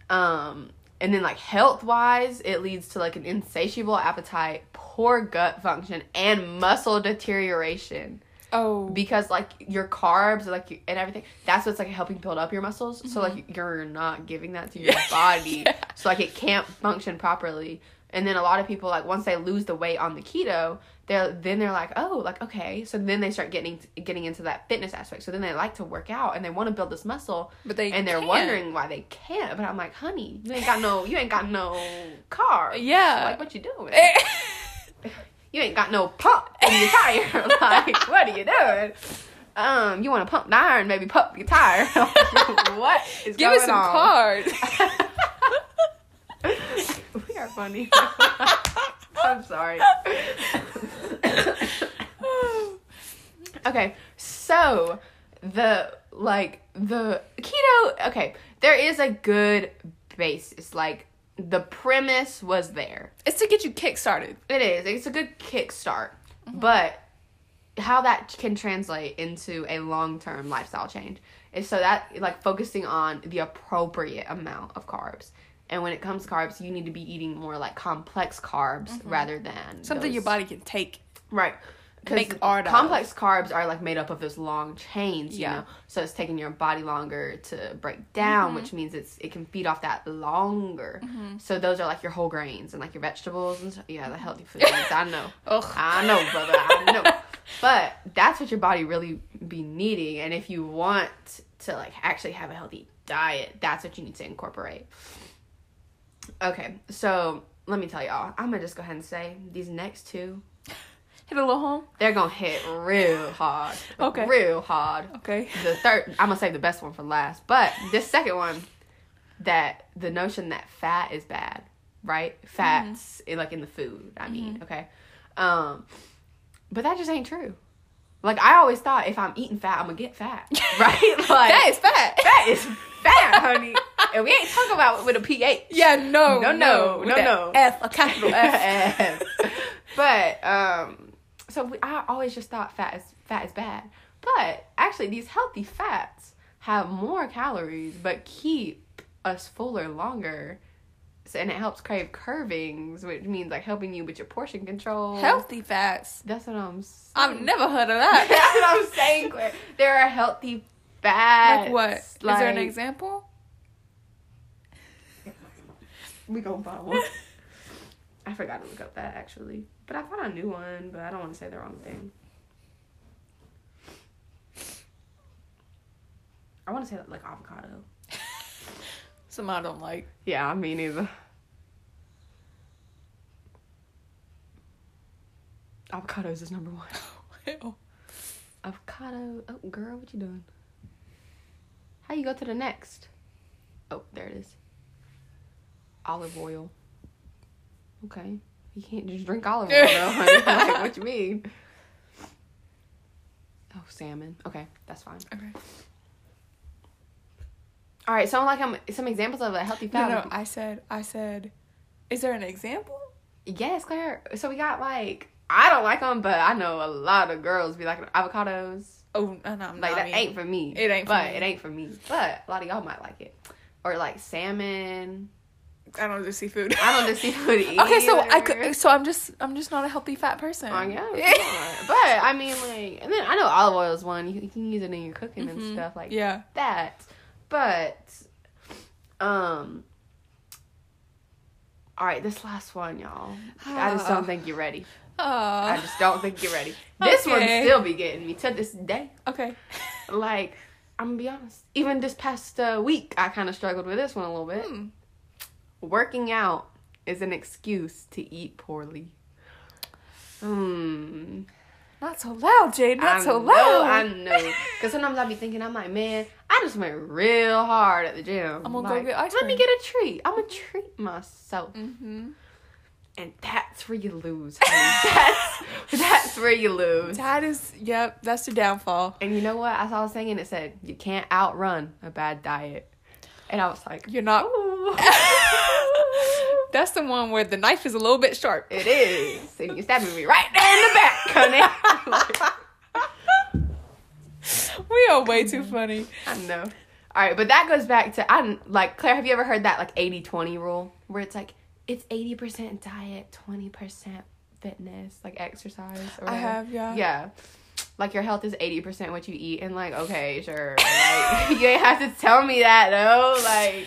um and then like health wise, it leads to like an insatiable appetite, poor gut function, and muscle deterioration. Oh, Because like your carbs like and everything, that's what's like helping build up your muscles. So mm-hmm. like you're not giving that to your body. Yeah. So like it can't function properly. And then a lot of people like once they lose the weight on the keto, they're then they're like, oh, like okay. So then they start getting getting into that fitness aspect. So then they like to work out and they want to build this muscle, but they and they're can't. wondering why they can't. But I'm like, honey, you ain't got no, you ain't got no car. Yeah. like what you doing? You ain't got no pump in your tire. like what are you doing? Um, you want to pump the iron, maybe pump your tire. what is going on? Give going me some on? cards. we are funny. I'm sorry. okay, so the like the keto. Okay, there is a good basis. Like the premise was there. it's to get you kick started. It is. It's a good kickstart, mm-hmm. but how that can translate into a long term lifestyle change is so that like focusing on the appropriate amount of carbs. And when it comes to carbs, you need to be eating more like complex carbs mm-hmm. rather than Something your body can take. Right. 'Cause make art out complex carbs are like made up of those long chains, you Yeah. know. So it's taking your body longer to break down, Mm-hmm. which means it's it can feed off that longer. So those are like your whole grains and like your vegetables and stuff. Yeah, the healthy foods. I know. Ugh. I know, brother. I know. but that's what your body really be needing, and if you want to like actually have a healthy diet, that's what you need to incorporate. Okay, so let me tell y'all. I'm gonna just go ahead and say these next two, Hit a little home. they're gonna hit real hard. Okay. real hard. Okay. The third, I'm gonna save the best one for last, but this second one, that the notion that fat is bad, right? Fats, in, like in the food. I mean, okay, um, but that just ain't true. Like I always thought, if I'm eating fat, I'm gonna get fat, right? Like that is fat. fat is fat, honey, and we ain't talking about it with a ph. Yeah, no, No, no, no, no. F, a capital F. F. but um, so we, I always just thought fat is fat is bad, but actually these healthy fats have more calories but keep us fuller longer. So, and it helps crave curvings, which means like helping you with your portion control. Healthy fats. That's what I'm. Saying. I've never heard of that. That's what I'm saying, Claire. There are healthy fats. like what what? Is there an example? We gonna buy one. I forgot to look up that actually, but I found a new one, but I don't want to say the wrong thing. I want to say like avocado. Some I don't like. Yeah, me neither. Avocados is number one. Avocado. Oh, girl, what you doing? How you go to the next? Oh, there it is. Olive oil. Okay. You can't just drink olive oil, though. honey. like, what you mean? Oh, salmon. Okay, that's fine. Okay. All right, so like um, some examples of a healthy No, fat. no. be- I said. I said. Is there an example? Yes, Claire. So we got like I don't like them, but I know a lot of girls be like avocados. Oh, no, no, Like that me. ain't for me. It ain't for but me. it ain't for me. But a lot of y'all might like it, or like salmon. I don't do seafood. I don't do seafood either. Okay, so I could. So I'm just. I'm just not a healthy fat person. Oh, yeah, but I mean, like, and then I know olive oil is one. You, you can use it in your cooking and Mhm. stuff like Yeah. that. But, um, all right, this last one, y'all. I just don't think you're ready. I Oh. just don't think you're ready. This one still be getting me to this day. Okay. Like, I'm gonna be honest. Even this past uh, week, I kind of struggled with this one a little bit. Hmm. Working out is an excuse to eat poorly. Hmm. Not so loud, Jade. Not I so know, loud. I know. Because sometimes I be thinking, I'm like, man, I just went real hard at the gym. I'm gonna go get ice cream. Let me get a treat. I'm gonna treat myself. mm-hmm. And that's where you lose. honey. that's, that's where you lose. That is, yep, that's the downfall. And you know what? As I was saying, it said, you can't outrun a bad diet. And I was like, You're not. that's the one where the knife is a little bit sharp. it is. And you stabbing me right there in the back, honey. We are way too funny. I know. All right, but that goes back to I like Claire. Have you ever heard that like 80-20 rule where it's like it's eighty percent diet, twenty percent fitness, like exercise? Or I have, yeah. Yeah, like your health is eighty percent what you eat, and like okay, sure, like, you ain't have to tell me that though. Like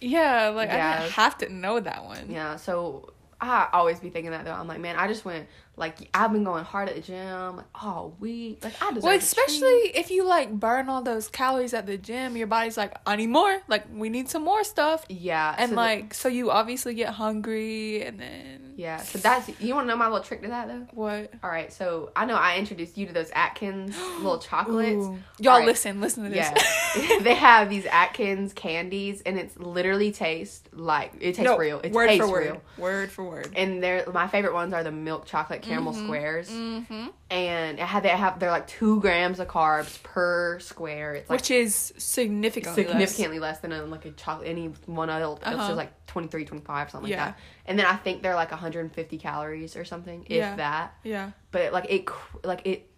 Yeah, like I didn't have to know that one. yeah, so I always be thinking that though. I'm like, man, I just went like I've been going hard at the gym like oh, all week. Like I deserve. Well, especially if you like burn all those calories at the gym, your body's like, I need more. Like, we need some more stuff. yeah, And so the- like, so you obviously get hungry, and then yeah, so that's you want to know my little trick to that though. what? All right, so I know I introduced you to those Atkins little chocolates. Ooh. Y'all All right. listen, listen to this. Yeah, they have these Atkins candies, and it's literally taste like it tastes No, real. It word tastes for word. real. Word for word. And they're my favorite ones are the milk chocolate caramel squares, Mm-hmm. and it had they have they're like two grams of carbs per square. It's like Which is significantly, significantly less. than a, like a chocolate any one other else Uh-huh. like 23 25 something Yeah. like that and then i think they're like 150 calories or something if Yeah. that less. Yeah. but like it like it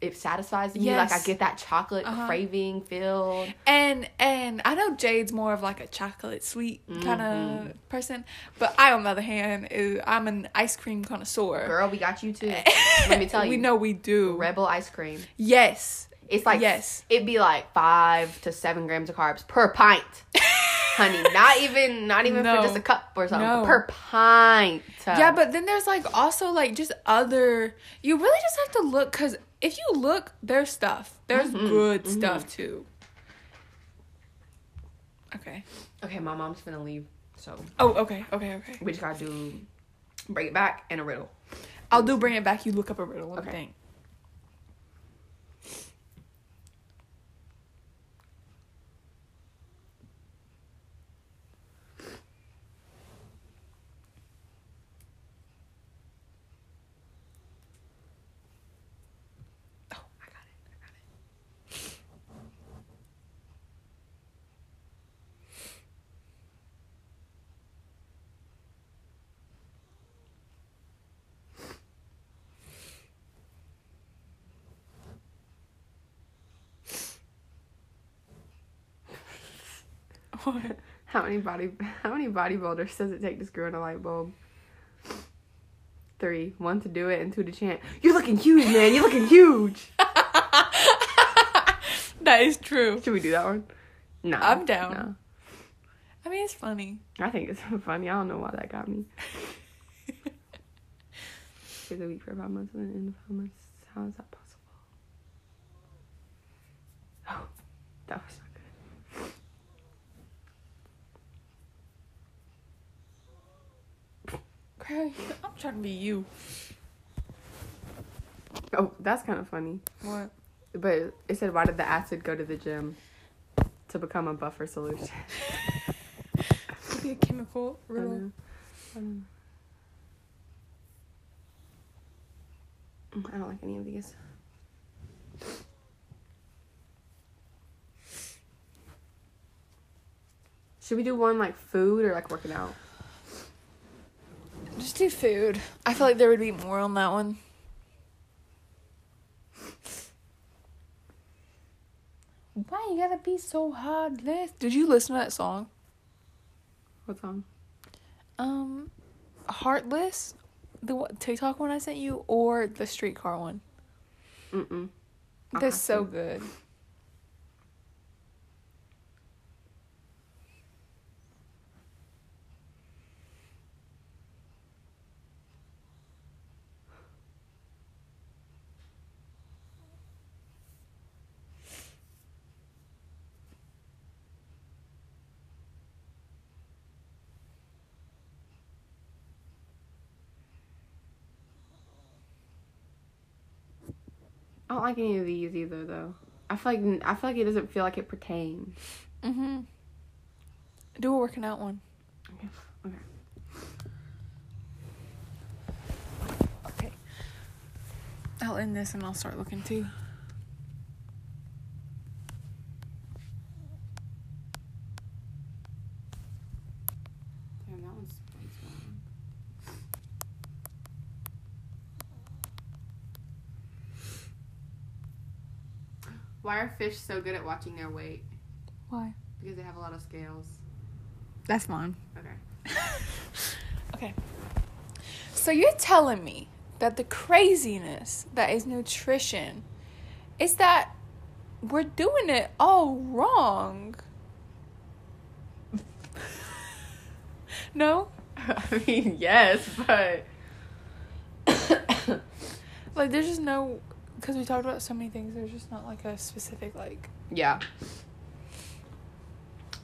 it satisfies me like i get that chocolate Uh-huh. craving filled And and I know Jade's more of like a chocolate sweet kind Mhm. of person, but I on the other hand is I'm an ice cream connoisseur. girl we got you too let me tell you we know we do. rebel ice cream Yes. it's like Yes. it'd be like five to seven grams of carbs per pint honey not even not even No. for just a cup or something No. per pint Yeah, but then there's like also like just other. You really just have to look because if you look, there's stuff. There's Mhm, good mhm. stuff too. Okay. okay my mom's gonna leave so Oh, okay, okay, okay. we just gotta do bring it back and a riddle I'll do bring it back. You look up a riddle. Okay. think. How many body how many bodybuilders does it take to screw in a light bulb? Three. One to do it and two to chant. You're looking huge, man. You're looking huge. that is true. Should we do that one? No. I'm down. No. I mean, it's funny. I think it's funny. I don't know why that got me. Here's a week for five months and then in five months. How is that possible? Oh, that was not good. Girl, I'm trying to be you. Oh, that's kind of funny. What? But it said, why did the acid go to the gym? To become a buffer solution. Could be a chemical I riddle. know. I know. Mm, I don't like any of these. Should we do one like food or like working out? Just do food. I feel like there would be more on that one. Why you gotta be so heartless? Did you listen to that song? What song? Um, Heartless, the TikTok one I sent you, or the streetcar one? Mm-mm. I'll They're so to. good. Don't like any of these either, though. I feel like I feel like it doesn't feel like it pertains. Mm-hmm. Do a working out one. Okay. Okay. Okay. I'll end this and I'll start looking too. Damn, that one's Why are fish so good at watching their weight? Why? Because they have a lot of scales. That's mine. Okay. Okay. So you're telling me that the craziness that is nutrition is that we're doing it all wrong. no? I mean, yes, but Like there's just no because we talked about so many things there's just not like a specific like yeah.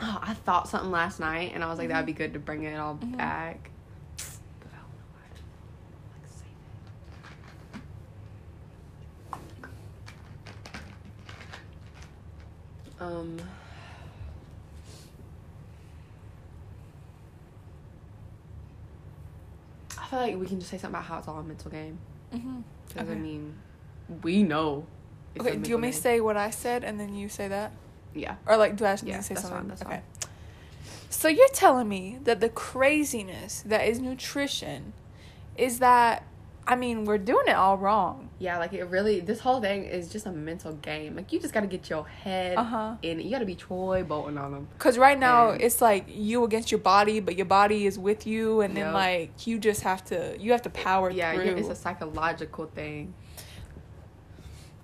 Oh, I thought something last night, and I was like, that'd be good to bring it all Mhm. back. But I don't know why. Like. Um. I feel like we can just say something about how it's all a mental game. mm-hmm. Because I mean, we know. it's Okay, do you want me to say what I said and then you say that? Yeah. Or like do I Yeah, to say something? fine, that's okay. fine. So you're telling me that the craziness that is nutrition is that I mean, we're doing it all wrong. Yeah, like it really. This whole thing is just a mental game. Like you just got to get your head Uh-huh. in. it. You got to be Troy Bolton on them. Cause right now And- it's like you against your body, but your body is with you, and then like you just have to you have to power Yeah, through. it's a psychological thing.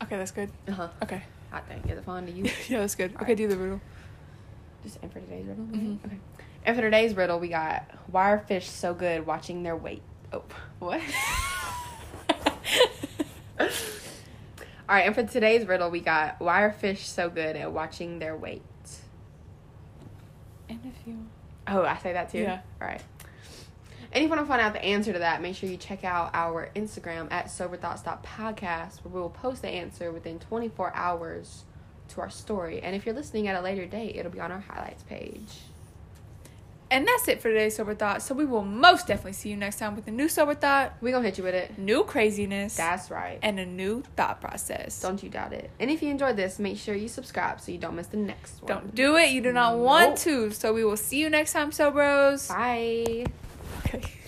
Okay, that's good. Uh huh. Okay, Hot thing. Is it fun to you? yeah, that's good. Okay, Alright. do the riddle. just and for today's riddle. Mhm. Okay. And for today's riddle, we got why are fish so good watching their weight? Oh, what? All right, and for today's riddle, we got why are fish so good at watching their weight? And if you Oh, I say that too. Yeah. All right. And if you want to find out the answer to that, make sure you check out our Instagram at soberthoughts.podcast, where we will post the answer within 24 hours to our story. And if you're listening at a later date, it'll be on our highlights page. and that's it for today's sober thought. So we will most definitely see you next time with a new sober thought, we going to hit you with it. new craziness, That's right. and a new thought process. Don't you doubt it. And if you enjoyed this, make sure you subscribe so you don't miss the next one. Don't do it. You do not want Nope. to. So we will see you next time, Sobros. Bye. Okay.